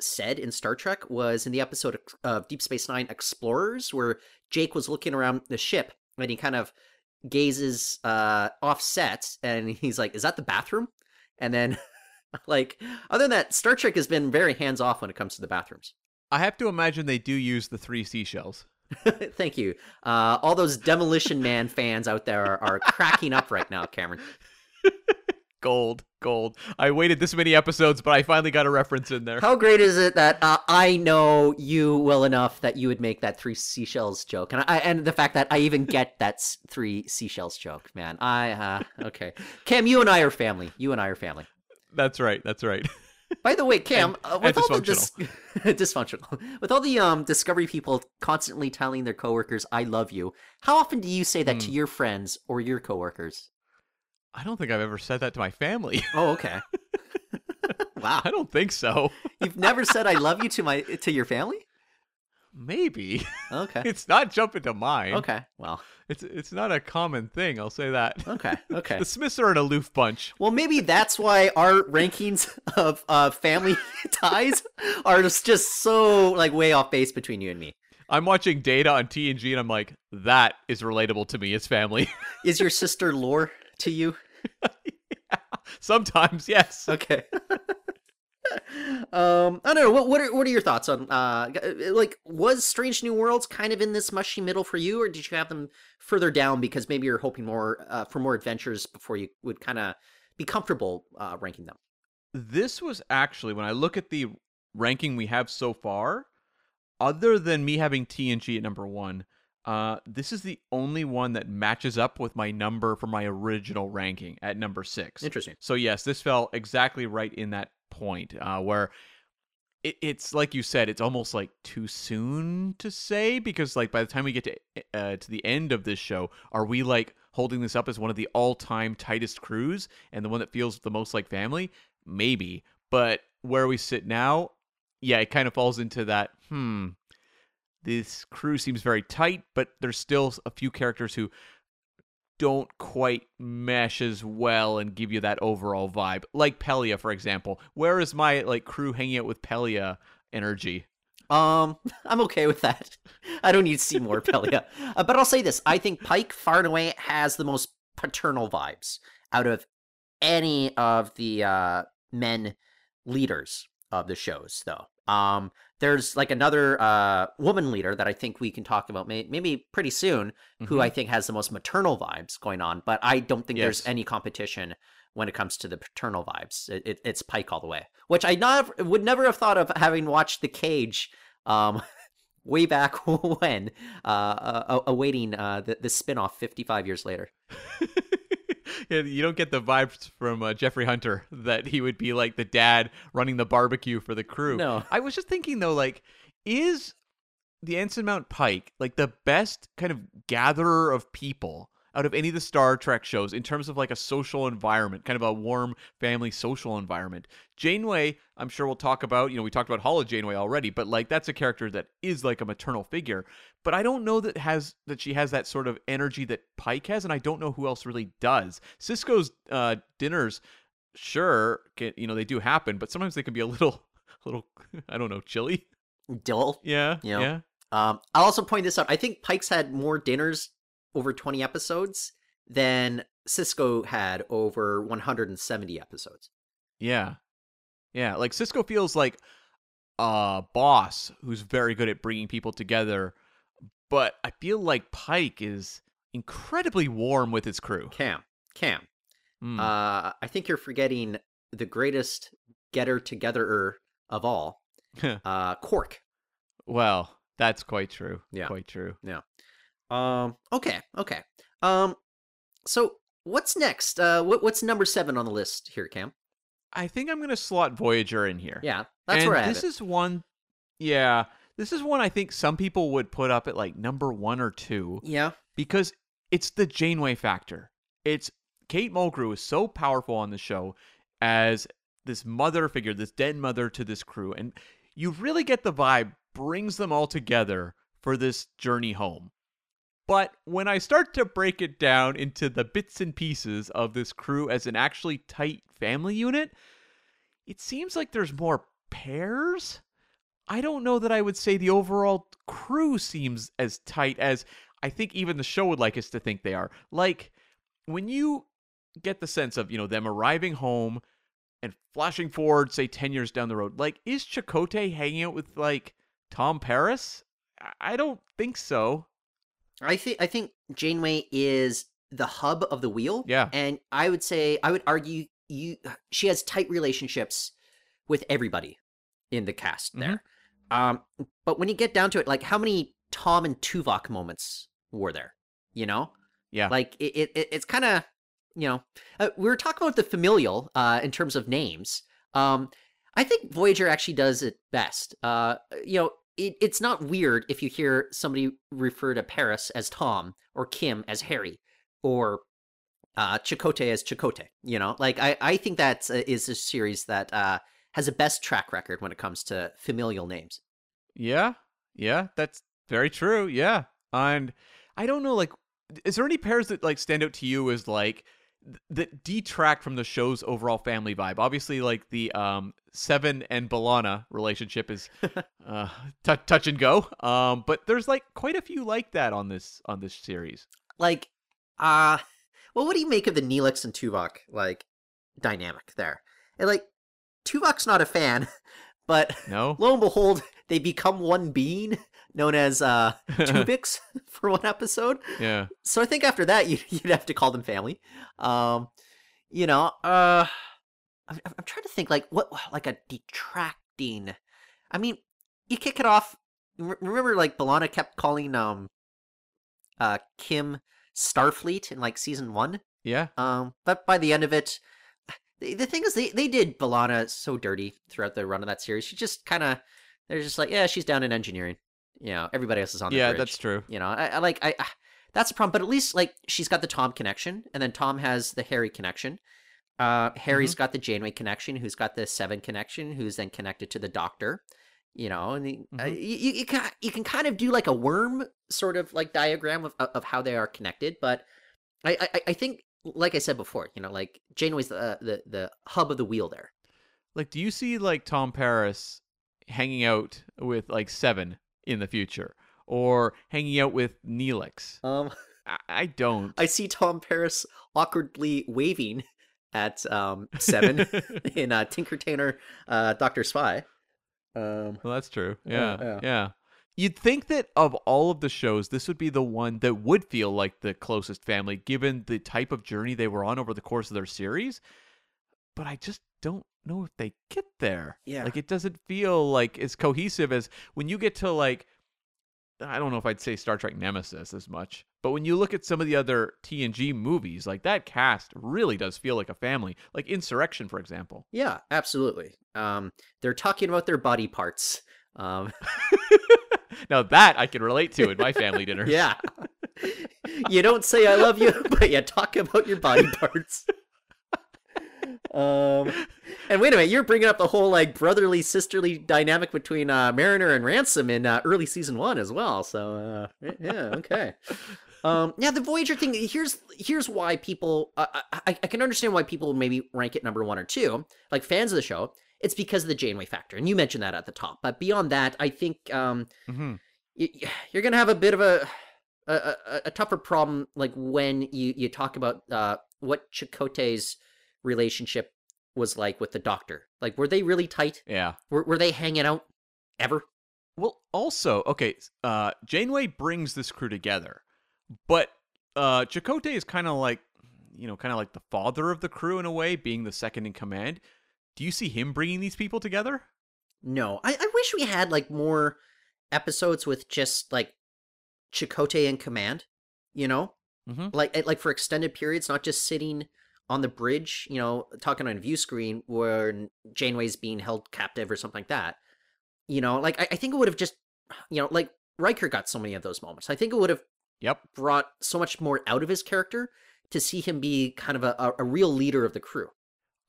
said in Star Trek was in the episode of- of Deep Space Nine Explorers, where Jake was looking around the ship and he kind of gazes uh offset and he's like, Is that the bathroom? And then like other than that, Star Trek has been very hands off when it comes to the bathrooms. I have to imagine they do use the three seashells. Thank you. Uh, all those Demolition Man fans out there are, are cracking up right now, Cameron. Gold, gold. I waited this many episodes, but I finally got a reference in there. How great is it that uh, I know you well enough that you would make that three seashells joke, and I and the fact that I even get that three seashells joke, man. I uh, okay, Cam, you and I are family. You and I are family. That's right. That's right. By the way, Cam, And- uh, with all the dis- dysfunctional, with all the um discovery people constantly telling their coworkers "I love you," how often do you say that to Hmm. your friends or your coworkers? I don't think I've ever said that to my family. Oh, okay. wow, I don't think so. you've never said "I love you" to my to your family? Maybe Okay. it's not jumping to mind. Okay. Well. It's it's not a common thing. I'll say that. Okay. Okay. The Smiths are an aloof bunch. Well, maybe that's why our rankings of uh, family ties are just, so like way off base between you and me. I'm watching Data on TNG, and G and I'm like, that is relatable to me as family. Is your sister Lore to you? Sometimes, yes. Okay. um, I don't know. What what are what are your thoughts on uh like was Strange New Worlds kind of in this mushy middle for you, or did you have them further down because maybe you're hoping more uh, for more adventures before you would kind of be comfortable uh, ranking them? This was actually when I look at the ranking we have so far, other than me having TNG at number one, uh, this is the only one that matches up with my number for my original ranking at number six. Interesting. So yes, this fell exactly right in that point uh, where it, it's like you said, it's almost like too soon to say because like by the time we get to uh, to the end of this show, are we like holding this up as one of the all time tightest crews and the one that feels the most like family? Maybe, but where we sit now, yeah, it kind of falls into that. Hmm, this crew seems very tight, but there's still a few characters who don't quite mesh as well and give you that overall vibe. Like Pelia, for example. Where is my like crew hanging out with Pelia energy? Um, I'm okay with that. I don't need to see more Pelia. Uh, but I'll say this: I think Pike far and away has the most paternal vibes out of any of the uh, men leaders of the shows, though. Um, there's like another uh, woman leader that I think we can talk about may- maybe pretty soon, mm-hmm. who I think has the most maternal vibes going on. But I don't think yes. there's any competition when it comes to the paternal vibes. It, it, it's Pike all the way, which I not would never have thought of having watched The Cage. Um, way back when, uh, uh, awaiting uh, the, the spinoff 55 years later. you don't get the vibes from uh, Jeffrey Hunter that he would be like the dad running the barbecue for the crew. No, I was just thinking though, like, is the Ensign Mount Pike like the best kind of gatherer of people out of any of the Star Trek shows in terms of like a social environment, kind of a warm family social environment. Janeway, I'm sure we'll talk about, you know, we talked about Holo Janeway already, but like that's a character that is like a maternal figure. But I don't know that has that she has that sort of energy that Pike has, and I don't know who else really does. Sisko's uh, dinners, sure, can, you know, they do happen, but sometimes they can be a little, a little, I don't know, chilly, dull. Yeah, you know? yeah. Um, I'll also point this out. I think Pike's had more dinners over 20 episodes than Sisko had over 170 episodes. Yeah. Yeah, like Sisko feels like a boss who's very good at bringing people together, but I feel like Pike is incredibly warm with his crew. Cam, Cam, mm. uh, I think you're forgetting the greatest getter togetherer of all, uh, Quark. Well, that's quite true. Yeah, quite true. Yeah. Um. Okay. Okay. Um. So what's next? Uh. What, what's number seven on the list here, Cam? I think I'm gonna slot Voyager in here. Yeah, that's and where I this is one. Yeah, this is one I think some people would put up at like number one or two. Yeah, because it's the Janeway factor. It's Kate Mulgrew is so powerful on the show as this mother figure, this dead mother to this crew, and you really get the vibe brings them all together for this journey home. But when I start to break it down into the bits and pieces of this crew as an actually tight family unit, it seems like there's more pairs. I don't know that I would say the overall crew seems as tight as I think even the show would like us to think they are. Like when you get the sense of, you know, them arriving home and flashing forward, say 10 years down the road, like is Chakotay hanging out with like Tom Paris? I don't think so. I think I think Janeway is the hub of the wheel. Yeah. And I would say I would argue you she has tight relationships with everybody in the cast mm-hmm. there. Um but when you get down to it, like how many Tom and Tuvok moments were there? You know? Yeah. Like it, it it's kind of you know uh, we were talking about the familial uh in terms of names. Um I think Voyager actually does it best. Uh you know, it, it's not weird if you hear somebody refer to Paris as Tom or Kim as Harry or uh, Chakotay as Chakotay. You know, like I, I think that uh, is a series that uh, has a best track record when it comes to familial names. Yeah, yeah, that's very true. Yeah, and I don't know, like, is there any pairs that like stand out to you as like that detract from the show's overall family vibe. Obviously, like the um, Seven and B'Elanna relationship is uh, t- touch and go. Um, but there's like quite a few like that on this on this series. Like, uh well, what do you make of the Neelix and Tuvok like dynamic there? And like Tuvok's not a fan, but No. lo and behold, they become one being known as uh, Tuvix for one episode. yeah. So I think after that, you, you'd have to call them family. Um, you know, uh, I'm, I'm trying to think like what like a detracting. I mean, you kick it off. Remember, like B'Elanna kept calling um, uh, Kim Starfleet in like season one. Yeah. Um, but by the end of it, the, the thing is, they they did B'Elanna so dirty throughout the run of that series. She just kind of, they're just like, yeah, she's down in engineering. You know, everybody else is on the Yeah, bridge. that's true. You know, I, I like I, I that's a problem, but at least like she's got the Tom connection, and then Tom has the Harry connection. Uh, Harry's got the Janeway connection, who's got the Seven connection, who's then connected to the Doctor. You know, and uh, Mhm. you, you you can you can kind of do like a worm sort of like diagram of of how they are connected, but I I, I think like I said before, you know, like Janeway's the the the hub of the wheel there. Like, do you see like Tom Paris hanging out with like Seven in the future, or hanging out with Neelix? Um, I, I don't. I see Tom Paris awkwardly waving at um Seven. in uh, Tinker Tailor, uh, Doctor Spy. Um, Well, that's true. Yeah, yeah. yeah. You'd think that of all of the shows, this would be the one that would feel like the closest family, given the type of journey they were on over the course of their series. But I just don't know if they get there. Yeah. Like, it doesn't feel like as cohesive as when you get to, like, I don't know if I'd say Star Trek Nemesis as much, but when you look at some of the other TNG movies, like that cast really does feel like a family. Like Insurrection, for example. yeah, absolutely. Um, they're talking about their body parts. Um, now that I can relate to in my family dinners. yeah. you don't say I love you, but you talk about your body parts. Um, and wait a minute, you're bringing up the whole like brotherly sisterly dynamic between uh, Mariner and Ransom in uh, early season one as well. So uh, yeah, okay. Um, yeah, the Voyager thing. Here's here's why people. Uh, I I can understand why people maybe rank it number one or two, like fans of the show. It's because of the Janeway factor, and you mentioned that at the top. But beyond that, I think um, hmm y- y- you're gonna have a bit of a a, a, a tougher problem like when you you talk about uh what Chakotay's relationship was like with the doctor like were they really tight Yeah. were, were they hanging out ever Well, also, okay, uh, Janeway brings this crew together, but uh, Chakotay is kind of like, you know, kind of like the father of the crew in a way, being the second in command. Do you see him bringing these people together? no I, I wish we had like more episodes with just like Chakotay in command you know Mhm. like eh, like for extended periods not just sitting on the bridge you know talking on a view screen where Janeway's being held captive or something like that you know like I, I think it would have just you know like Riker got so many of those moments I think it would have Yep. brought so much more out of his character to see him be kind of a, a, a real leader of the crew.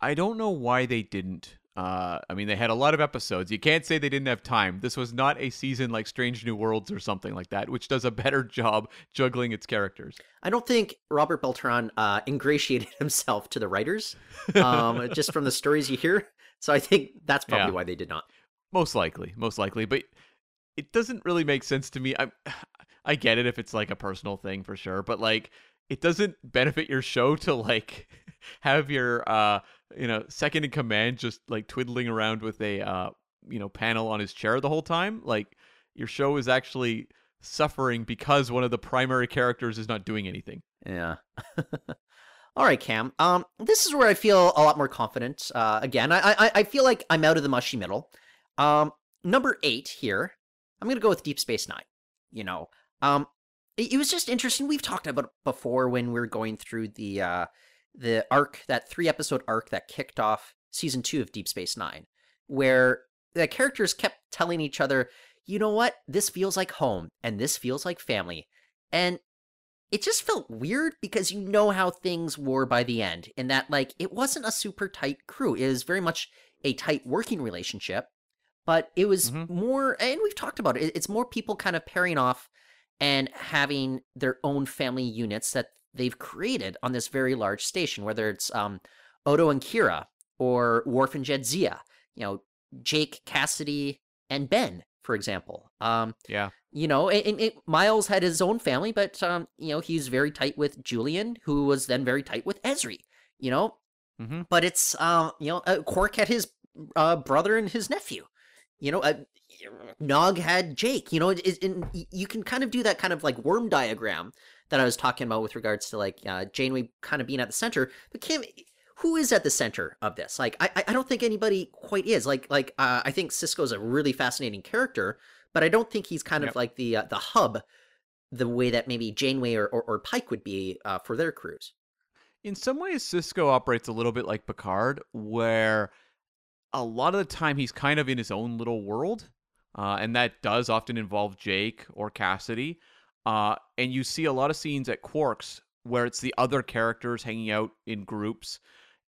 I don't know why they didn't. Uh, I mean, they had a lot of episodes. You can't say they didn't have time. This was not a season like Strange New Worlds or something like that, which does a better job juggling its characters. I don't think Robert Beltran uh, ingratiated himself to the writers, um, just from the stories you hear. So I think that's probably Yeah. why they did not. Most likely, most likely, but it doesn't really make sense to me. I I get it if it's like a personal thing for sure, but like it doesn't benefit your show to like have your uh you know second in command just like twiddling around with a uh you know panel on his chair the whole time. Like your show is actually suffering because one of the primary characters is not doing anything. Yeah. All right, Cam. Um, this is where I feel a lot more confident. Uh, again, I, I I feel like I'm out of the mushy middle. Um, number eight here. I'm gonna go with Deep Space Nine. You know, um, it, it was just interesting. We've talked about it before when we were going through the uh the arc, that three episode arc that kicked off season two of Deep Space Nine, where the characters kept telling each other, you know what, this feels like home, and this feels like family, and it just felt weird because you know how things were by the end, in that like it wasn't a super tight crew. It was very much a tight working relationship, but it was Mhm. more, and we've talked about it. It's more people kind of pairing off and having their own family units that they've created on this very large station, whether it's um, Odo and Kira or Worf and Jadzia, you know, Jake, Cassidy, and Ben, for example. Um, Yeah. you know, and, and- and Miles had his own family, but um, you know, he's very tight with Julian, who was then very tight with Ezri. You know, Mm-hmm. but it's um, you know, uh, Quark had his uh, brother and his nephew. You know, uh, Nog had Jake. You know, it, it, you can kind of do that kind of like worm diagram that I was talking about with regards to like uh, Janeway kind of being at the center. But Kim, who is at the center of this? Like, I I don't think anybody quite is. Like like uh, I think Sisko's a really fascinating character, but I don't think he's kind Yep. of like the uh, the hub, the way that maybe Janeway or or, or Pike would be uh, for their crews. In some ways, Cisco operates a little bit like Picard, where a lot of the time he's kind of in his own little world, uh, and that does often involve Jake or Cassidy. Uh, and you see a lot of scenes at Quarks where it's the other characters hanging out in groups,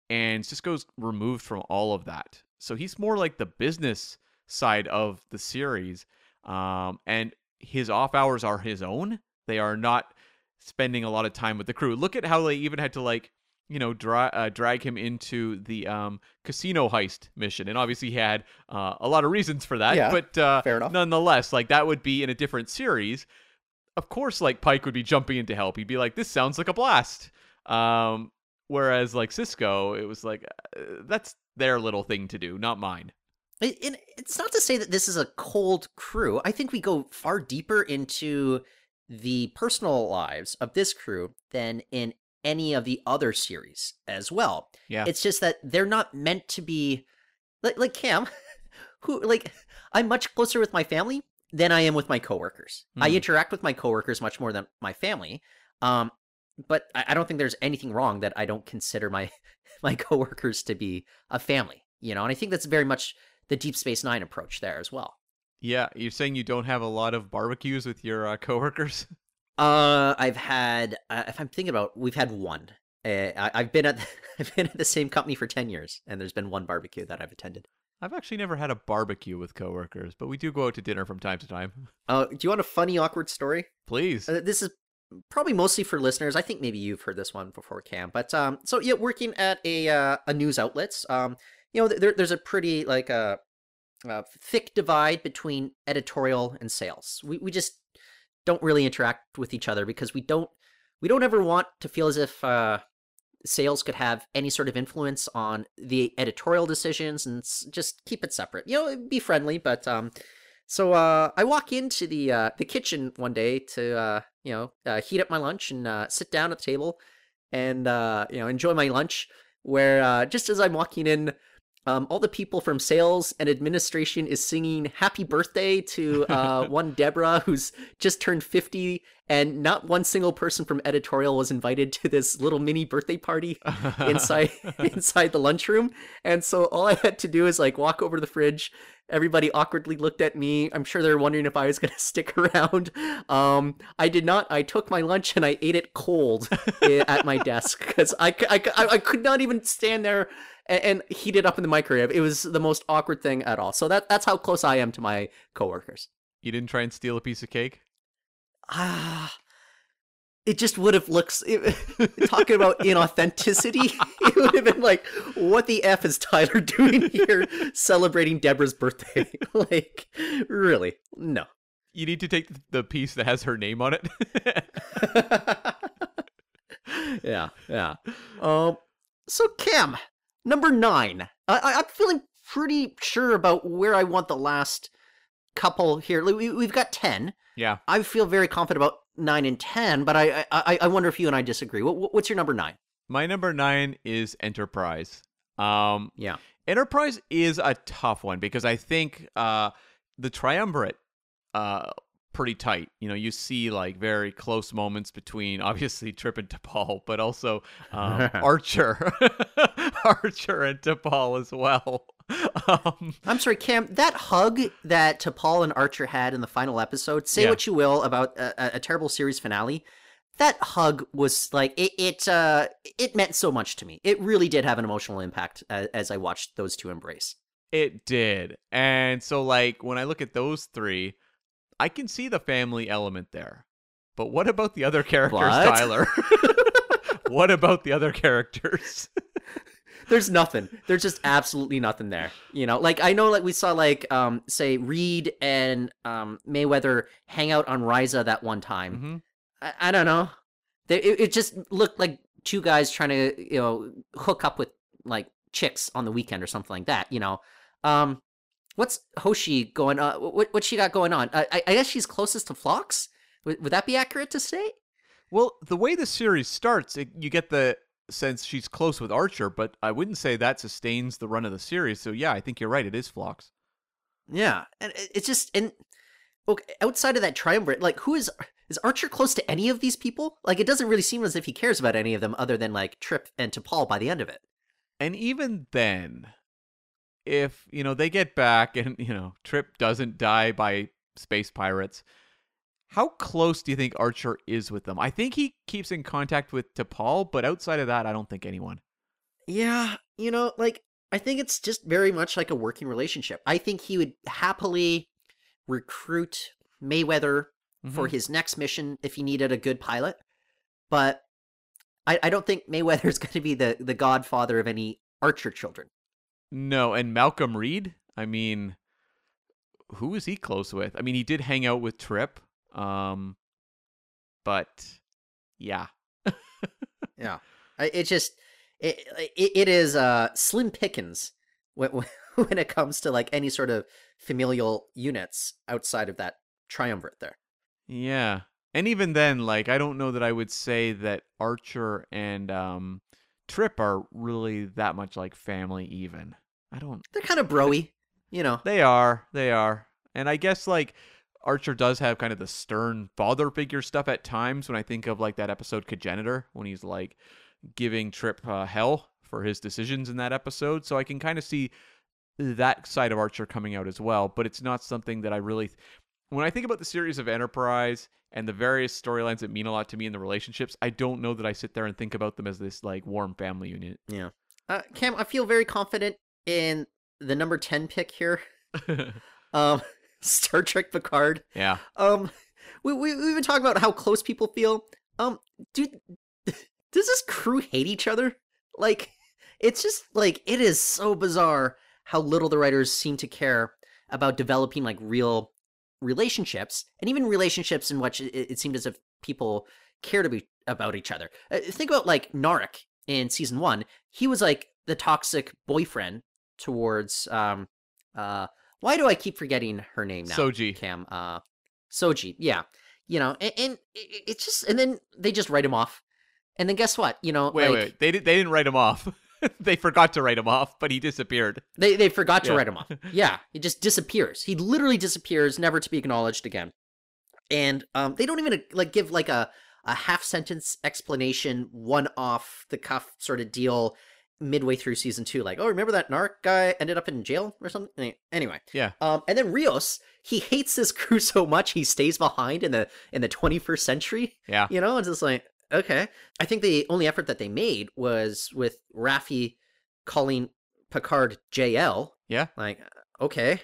and Sisko's removed from all of that. So he's more like the business side of the series, um, and his off hours are his own. They are not spending a lot of time with the crew. Look at how they even had to like you know dra- uh, drag him into the um, casino heist mission, and obviously he had uh, a lot of reasons for that. Yeah, but uh, fair enough. nonetheless, like that would be in a different series. Of course, like Pike would be jumping in to help. He'd be like, "This sounds like a blast." Um, whereas like Sisko, it was like uh, that's their little thing to do, not mine. It, it's not to say that this is a cold crew. I think we go far deeper into the personal lives of this crew than in any of the other series as well. Yeah. It's just that they're not meant to be like like Cam, who like I'm much closer with my family than I am with my coworkers. I Hmm. interact with my coworkers much more than my family. Um, but I, I don't think there's anything wrong that I don't consider my my coworkers to be a family. You know, and I think that's very much the Deep Space Nine approach there as well. Yeah, you're saying you don't have a lot of barbecues with your uh, coworkers? Uh, I've had, uh, if I'm thinking about, we've had one. Uh, I, I've been at, I've been at the same company for ten years, and there's been one barbecue that I've attended. I've actually never had a barbecue with coworkers, but we do go out to dinner from time to time. Uh, do you want a funny, awkward story? Please. Uh, this is probably mostly for listeners. I think maybe you've heard this one before, Cam. But um, so yeah, working at a uh, a news outlets, um, you know, there, there's a pretty like a, uh thick divide between editorial and sales. We we just don't really interact with each other because we don't we don't ever want to feel as if uh, sales could have any sort of influence on the editorial decisions and just keep it separate. You know, be friendly, but um, so uh, I walk into the uh, the kitchen one day to uh, you know uh, heat up my lunch and uh, sit down at the table and uh, you know enjoy my lunch. Where uh, just as I'm walking in, um, all the people from sales and administration is singing "Happy Birthday" to uh, one Deborah who's just turned fifty, and not one single person from editorial was invited to this little mini birthday party inside inside the lunchroom. And so all I had to do is like walk over to the fridge. Everybody awkwardly looked at me. I'm sure they're wondering if I was going to stick around. Um, I did not. I took my lunch and I ate it cold at my desk because I, I, I could not even stand there and, and heat it up in the microwave. It was the most awkward thing at all. So that that's how close I am to my coworkers. you didn't try and steal a piece of cake? Ah, it just would have looked. It, talking about inauthenticity, it would have been like, "What the f is Tyler doing here, celebrating Deborah's birthday?" like, really? No. You need to take the piece that has her name on it. yeah, yeah. Um. So Cam, number nine. I, I I'm feeling pretty sure about where I want the last couple here. We, we've got ten. Yeah. I feel very confident about nine and ten, but I I, I wonder if you and I disagree. What, what's your number nine? My number nine is Enterprise. Um, Yeah. Enterprise is a tough one because I think uh, the triumvirate uh, pretty tight. You know, you see like very close moments between obviously Trip and T'Pol, but also um, Archer, Archer and T'Pol as well. Um, I'm sorry, Cam. That hug that T'Pol and Archer had in the final episode. Say Yeah. what you will about a, a- a terrible series finale. That hug was like it. It uh, it meant so much to me. It really did have an emotional impact as, as I watched those two embrace. It did. And so like when I look at those three, I can see the family element there. But what about the other characters, What? Tyler? what about the other characters? There's nothing. There's just absolutely nothing there. You know, like I know, like we saw, like um, say Reed and um Mayweather hang out on Risa that one time. hmm I, I don't know. They, it, it just looked like two guys trying to, you know, hook up with like chicks on the weekend or something like that. You know, Um, what's Hoshi going on? What what she got going on? Uh, I, I guess she's closest to Phlox. Would, would that be accurate to say? Well, the way the series starts, it, you get the sense she's close with Archer, but I wouldn't say that sustains the run of the series. So yeah, I think you're right. It is Phlox. Yeah, and it's just and okay, outside of that triumvirate, like who is is Archer close to any of these people? Like it doesn't really seem as if he cares about any of them other than like Trip and T'Pol by the end of it. And even then, if you know they get back and you know Trip doesn't die by space pirates, how close do you think Archer is with them? I think he keeps in contact with T'Pol, but outside of that, I don't think anyone. Yeah, you know, like I think it's just very much like a working relationship. I think he would happily recruit Mayweather for Mhm. his next mission if he needed a good pilot. But I, I don't think Mayweather is going to be the, the godfather of any Archer children. No, and Malcolm Reed, I mean, who is he close with? I mean, he did hang out with Trip, um, but yeah, Yeah, it just it, it it is uh slim pickings when when it comes to like any sort of familial units outside of that triumvirate there. yeah. And even then, like, I don't know that I would say that Archer and um, Trip are really that much like family. Even I don't. They're kind of broy, you know. They are. They are. And I guess like Archer does have kind of the stern father figure stuff at times when I think of like that episode Cogenitor when he's like giving Trip uh, hell for his decisions in that episode. So I can kind of see that side of Archer coming out as well, but it's not something that I really when I think about the series of Enterprise and the various storylines that mean a lot to me in the relationships, I don't know that I sit there and think about them as this like warm family unit. Yeah. Uh, Cam, I feel very confident in the number 10 pick here. Um, Star Trek Picard. yeah. Um, we, we, we've been talking about how close people feel. Um, dude, does this crew hate each other? Like, it's just, like, it is so bizarre how little the writers seem to care about developing, like, real relationships, and even relationships in which it, it seemed as if people care to be about each other. Uh, think about, like, Narek in season one. He was, like, the toxic boyfriend towards, um, uh, why do I keep forgetting her name now? Soji. Cam. Uh, Soji. Yeah. You know, and, and it- it's just, and then they just write him off. And then guess what? You know, Wait, like, wait. They did. They didn't write him off. they forgot to write him off, but he disappeared. They they forgot to Yeah. write him off. Yeah, he just disappears. He literally disappears, never to be acknowledged again. And um, they don't even like give like a a half sentence explanation, one off the cuff sort of deal midway through season two. Like, oh, remember that narc guy ended up in jail or something? Anyway, Yeah. Um, and then Rios, he hates this crew so much he stays behind in the in the twenty first century. Yeah. You know, it's just like, okay. I think the only effort that they made was with Raffi calling Picard JL. Yeah. Like, okay.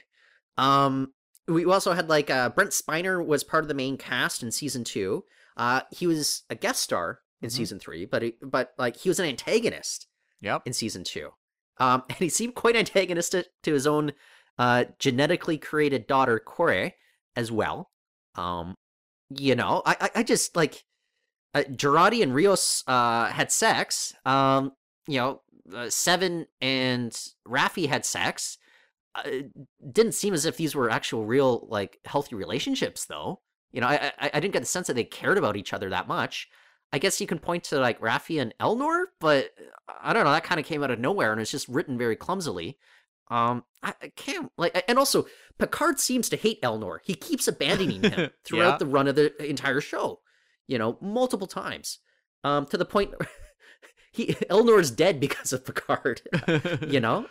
Um, we also had like uh, Brent Spiner was part of the main cast in season two. Uh, he was a guest star in Mhm. season three, but he, but like he was an antagonist Yep. in season two. Um, and he seemed quite antagonistic to his own uh, genetically created daughter, Kore, as well. Um, you know, I, I, I just like uh, Jurati and Rios uh, had sex. Um, you know, uh, Seven and Raffi had sex. Uh, it didn't seem as if these were actual, real, like healthy relationships, though. You know, I, I I didn't get the sense that they cared about each other that much. I guess you can point to like Raffi and Elnor, but I don't know. That kind of came out of nowhere, and it's just written very clumsily. Um, I, I can't like, and also Picard seems to hate Elnor. He keeps abandoning him throughout Yeah. the run of the entire show. You know, multiple times. Um, to the point he Elnor's dead because of Picard. you know,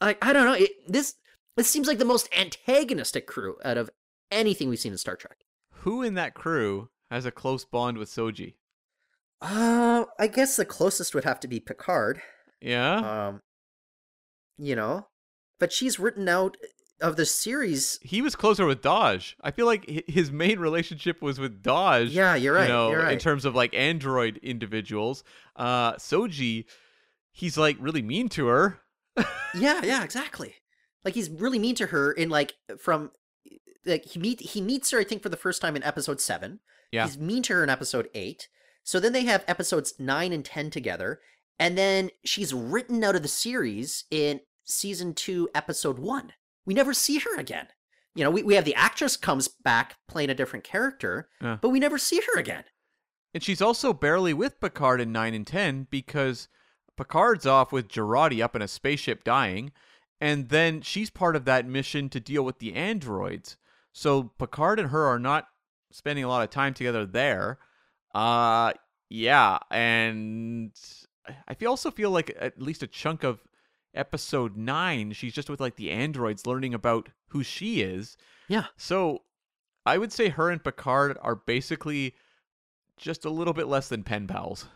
I I don't know. It, this this seems like the most antagonistic crew out of anything we've seen in Star Trek. Who in that crew has a close bond with Soji? Uh, I guess the closest would have to be Picard. Yeah. Um, you know, but she's written out of the series. he was closer with Dahj. I feel like his main relationship was with Dahj. Yeah, you're right. You know, you're right. in terms of like android individuals. Uh, Soji, he's like really mean to her. yeah, yeah, exactly. Like he's really mean to her in like from like he meet he meets her I think for the first time in episode 7. Yeah. He's mean to her in episode 8. So then they have episodes 9 and 10 together and then she's written out of the series in season two, episode one. We never see her again. You know, we, we have the actress comes back playing a different character, Yeah. but we never see her again. And she's also barely with Picard in 9 and 10 because Picard's off with Jurati up in a spaceship dying, and then she's part of that mission to deal with the androids. So Picard and her are not spending a lot of time together there. Uh yeah, and I feel also feel like at least a chunk of episode 9 she's just with like the androids learning about who she is. Yeah. So I would say her and Picard are basically just a little bit less than pen pals.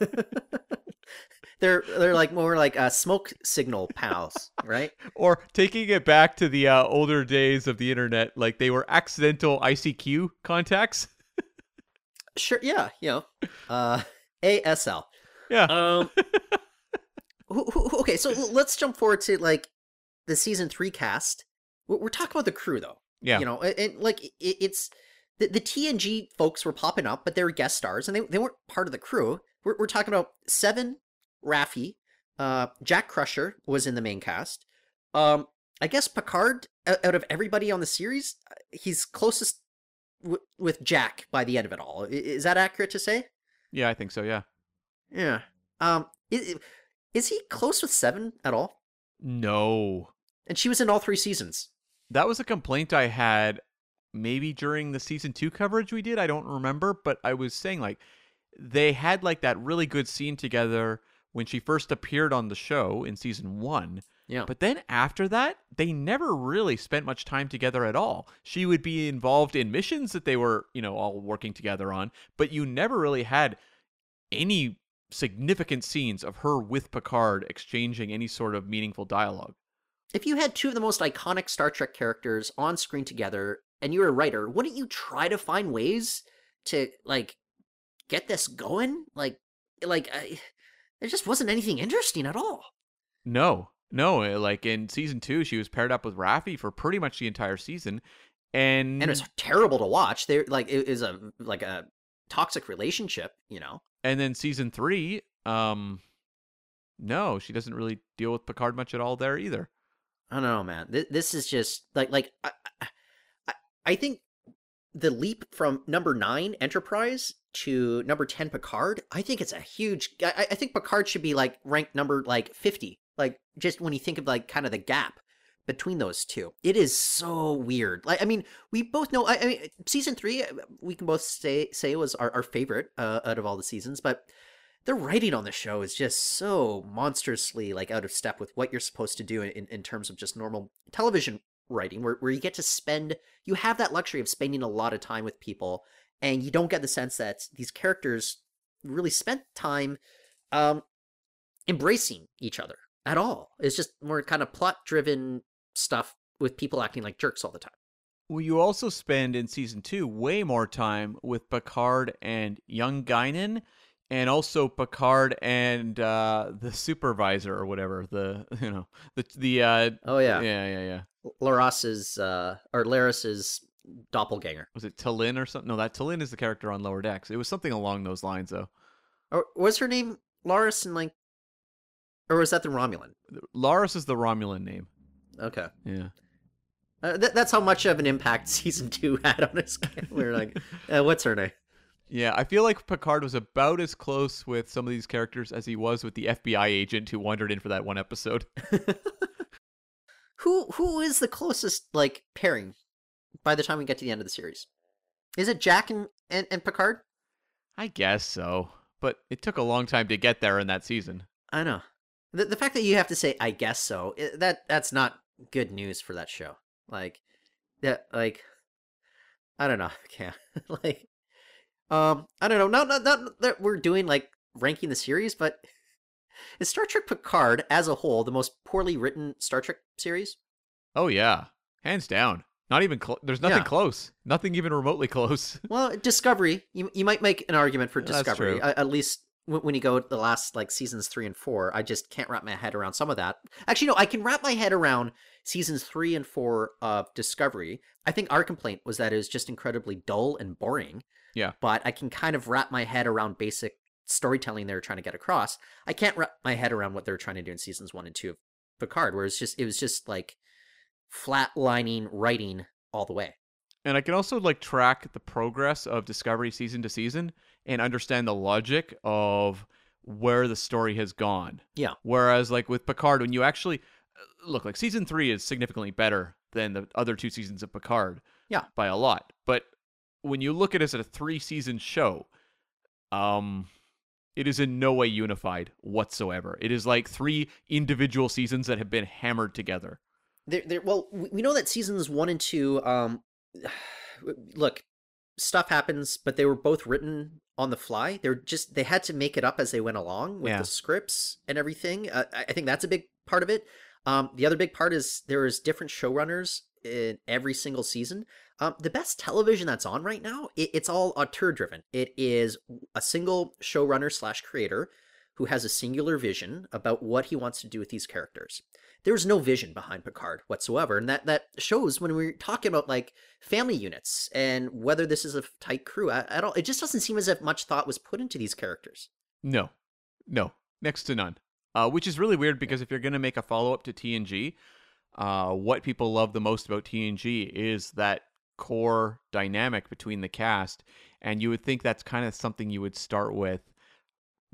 they're they're like more like uh, smoke signal pals, right? Or taking it back to the uh, older days of the internet, like they were accidental ICQ contacts. Sure, yeah, you know, uh, ASL. Yeah. Um. Who- who- who- okay, so let's jump forward to like the season three cast. We're, we're talking about the crew, though. Yeah. You know, and, and, like it, it's the, the TNG folks were popping up, but they were guest stars, and they they weren't part of the crew. We're we're talking about Seven, Raffi, uh, Jack Crusher was in the main cast. Um, I guess Picard, out of everybody on the series, uh, he's closest w- with Jack by the end of it all. Is that accurate to say? yeah, I think so. Yeah. Yeah. Um, is, is he close with Seven at all? No. And she was in all three seasons. That was a complaint I had maybe during the season two coverage we did. I don't remember, but I was saying like they had like that really good scene together when she first appeared on the show in season one. Yeah. But then after that, they never really spent much time together at all. She would be involved in missions that they were, you know, all working together on, but you never really had any significant scenes of her with Picard exchanging any sort of meaningful dialogue. if you had two of the most iconic Star Trek characters on screen together and you're a writer, wouldn't you try to find ways to like get this going? Like like I, there just wasn't anything interesting at all. No, no. uh, Like in season two, she was paired up with Raffi for pretty much the entire season, and And it was terrible to watch. There like it is a like a toxic relationship, you know. And then season three, um, no, she doesn't really deal with Picard much at all there either. I don't know, man. This, is just like like I, I- I I think the leap from number nine Enterprise to number ten Picard. I think it's a huge. I, I think Picard should be like ranked number like fifty. Like just when you think of like kind of the gap between those two, it is so weird. Like I mean, we both know. I, I mean, season three, uh, we can both say say was our, our favorite uh, out of all the seasons, but the writing on the show is just so monstrously like out of step with what you're supposed to do in, in terms of just normal television writing where, where you get to spend you have that luxury of spending a lot of time with people and you don't get the sense that these characters really spent time um embracing each other at all it's just more kind of plot driven stuff with people acting like jerks all the time Well, you also spend in season two way more time with Picard and young Guinan, and also Picard and uh, the supervisor or whatever the you know the the uh, oh yeah, yeah yeah yeah Laras's uh or Laris's doppelganger was it Talin or something? No, that Talin is the character on Lower Decks. It was something along those lines though. or was her name Laris and like or was that the Romulan Laris is the Romulan name. Okay Yeah. Uh, th- that's how much of an impact season two had on us. we were like, uh, what's her name? Yeah, I feel like Picard was about as close with some of these characters as he was with the FBI agent who wandered in for that one episode. who who is the closest like pairing by the time we get to the end of the series? Is it Jack and, and, and Picard? I guess so, but it took a long time to get there in that season. I know. The the fact that you have to say I guess so that that's not good news for that show. Like that like I don't know. Yeah. like um I don't know. Not, not not that we're doing like ranking the series, but is Star Trek Picard as a whole the most poorly written Star Trek series? Oh yeah, hands down. Not even close. There's nothing Yeah. close. Nothing even remotely close. Well, Discovery, you you might make an argument for Discovery. a- At least when when you go to the last like seasons three and four, I just can't wrap my head around some of that. Actually, no, I can wrap my head around seasons three and four of Discovery. I think our complaint was that it was just incredibly dull and boring. Yeah. But I can kind of wrap my head around basic storytelling they were trying to get across. I can't wrap my head around what they were trying to do in seasons one and two of Picard, where it's just it was just like flatlining writing all the way. And I can also like track the progress of Discovery season to season and understand the logic of where the story has gone. Yeah. Whereas like with Picard, when you actually look like season three is significantly better than the other two seasons of Picard. Yeah. By a lot. But when you look at it as a three season show, um it is in no way unified whatsoever. It is like three individual seasons that have been hammered together. There, there. Well, we know that seasons one and two. Um, look, stuff happens, but they were both written on the fly. They're just they had to make it up as they went along with Yeah. the scripts and everything. Uh, I think that's a big part of it. Um, the other big part is there is different showrunners in every single season. Um, the best television that's on right now, it, it's all auteur driven. It is a single showrunner slash creator who has a singular vision about what he wants to do with these characters. There's no vision behind Picard whatsoever, and that that shows when we're talking about like family units and whether this is a tight crew at, at all. It just doesn't seem as if much thought was put into these characters. No, no, next to none. Uh, which is really weird because if you're going to make a follow up to TNG, uh, what people love the most about TNG is that core dynamic between the cast. And you would think that's kind of something you would start with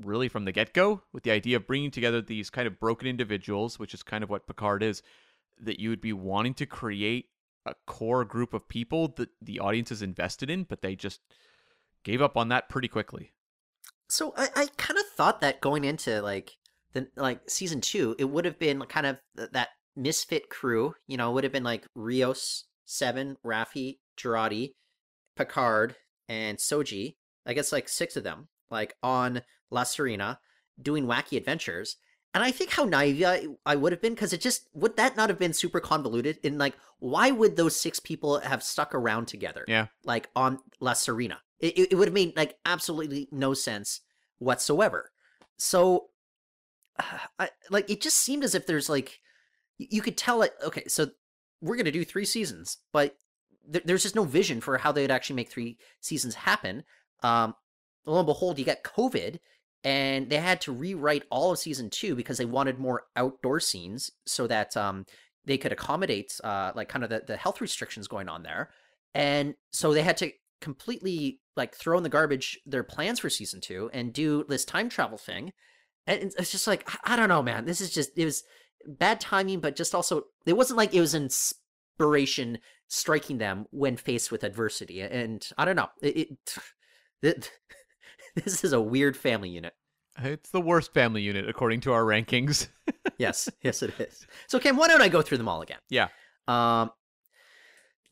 really from the get go, with the idea of bringing together these kind of broken individuals, which is kind of what Picard is, that you would be wanting to create a core group of people that the audience is invested in, but they just gave up on that pretty quickly. So I, I kind of thought that going into like the like season two, it would have been kind of th- that misfit crew. You know, it would have been like Rios, Seven, Raffi, Jurati, Picard, and Soji. I guess like six of them, like on La Sirena, doing wacky adventures. And I think how naive I, I would have been because it just would that not have been super convoluted? In like, why would those six people have stuck around together? Yeah. like on La Sirena. It, it, it would have made like absolutely no sense whatsoever. So, I like it just seemed as if there's like you could tell it. Okay, so we're gonna do three seasons, but th- there's just no vision for how they'd actually make three seasons happen. Um, lo and behold, you got COVID, and they had to rewrite all of season two because they wanted more outdoor scenes so that um they could accommodate uh like kind of the, the health restrictions going on there and so they had to completely like throw in the garbage their plans for season two and do this time travel thing and it's- just like i I don't know man this is just it was bad timing but just also it wasn't like it was inspiration striking them when faced with adversity and i don't know it, it, it this is a weird family unit It's the worst family unit according to our rankings. yes, yes, it is. So, Cam, why don't I go through them all again? Yeah. Um,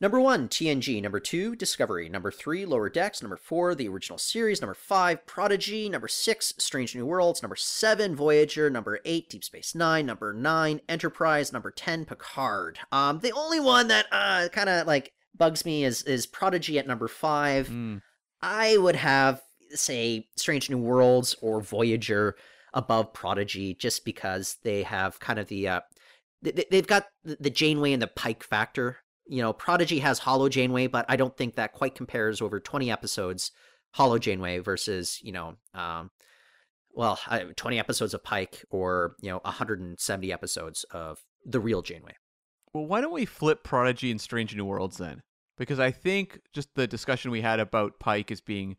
number one, TNG. Number two, Discovery. Number three, Lower Decks. Number four, the original series. Number five, Prodigy. Number six, Strange New Worlds. Number seven, Voyager. Number eight, Deep Space Nine. Number nine, Enterprise. Number ten, Picard. Um, the only one that uh kind of like bugs me is is Prodigy at number five. Mm, I would have say Strange New Worlds or Voyager above Prodigy just because they have kind of the uh they- they've got the Janeway and the Pike factor. You know, Prodigy has Holo Janeway, but I don't think that quite compares over 20 episodes Holo Janeway versus, you know, um well, 20 episodes of Pike or, you know, 170 episodes of the real Janeway. Well, why don't we flip Prodigy and Strange New Worlds then? Because I think just the discussion we had about Pike as being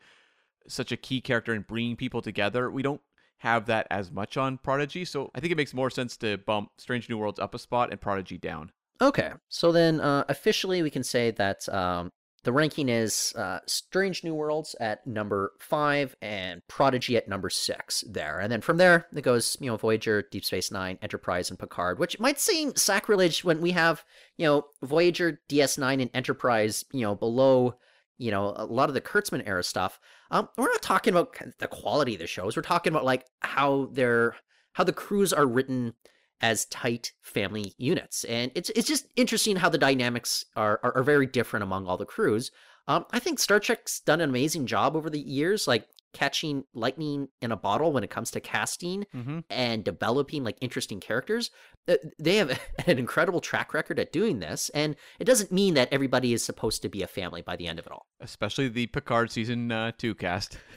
such a key character in bringing people together, we don't have that as much on Prodigy. So I think it makes more sense to bump Strange New Worlds up a spot and Prodigy down. Okay, so then uh, officially we can say that um, the ranking is uh, Strange New Worlds at number five and Prodigy at number six there. And then from there, it goes, you know, Voyager, Deep Space Nine, Enterprise, and Picard, which might seem sacrilege when we have, you know, Voyager, DS9, and Enterprise, you know, below, you know, a lot of the Kurtzman era stuff. Um, we're not talking about the quality of the shows. We're talking about like how they're, how the crews are written as tight family units. And it's it's just interesting how the dynamics are are, are very different among all the crews. Um, I think Star Trek's done an amazing job over the years, like catching lightning in a bottle when it comes to casting Mm-hmm. and developing like interesting characters. Uh, They have an incredible track record at doing this, and it doesn't mean that everybody is supposed to be a family by the end of it all. Especially the Picard season uh, two cast.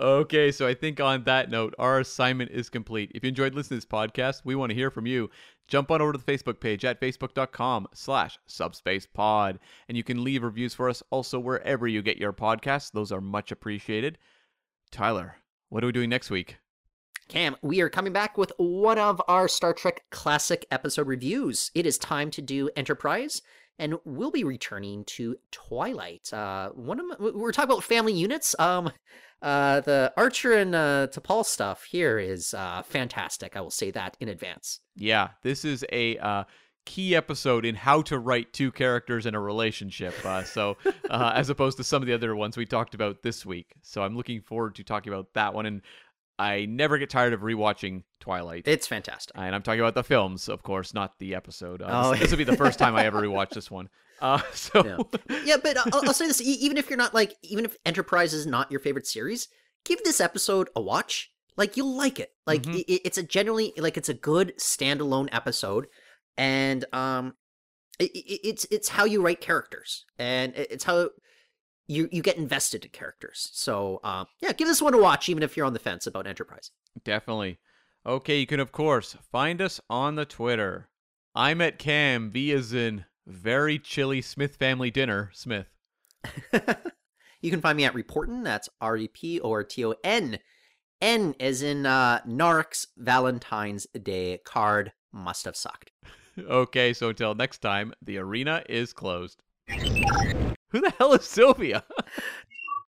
okay, so I think on that note, our assignment is complete. If you enjoyed listening to this podcast, we want to hear from you. Jump on over to the Facebook page at facebook.com slash subspacepod. And you can leave reviews for us also wherever you get your podcasts. Those are much appreciated. Tyler, what are we doing next week? Cam, we are coming back with one of our Star Trek classic episode reviews. It is time to do Enterprise, and we'll be returning to Twilight. Uh, one of my, we're talking about family units. Um, uh, the Archer and uh, T'Pol stuff here is uh, fantastic. I will say that in advance. Yeah, this is a uh, key episode in how to write two characters in a relationship. Uh, so, uh, as opposed to some of the other ones we talked about this week. So, I'm looking forward to talking about that one. And I never get tired of rewatching Twilight. It's fantastic. And I'm talking about the films, of course, not the episode. Uh, Oh. this, this will be the first time I ever rewatch this one. Uh, so, Yeah. yeah, but I'll, I'll say this: even if you're not like, even if Enterprise is not your favorite series, give this episode a watch. Like you'll like it. Like Mhm. i- it's a generally like it's a good standalone episode, and um, i i- it's it's how you write characters, and it- it's how you you get invested in characters. So uh, yeah, give this one a watch, even if you're on the fence about Enterprise. definitely. Okay, you can, of course, find us on the Twitter. I'm at Cam, V as in very chilly Smith family dinner, Smith. you can find me at Reportin. That's R E P O R T O N. N as in uh, Nark's Valentine's Day card must have sucked. Okay, so until next time, the arena is closed. Who the hell is Sylvia?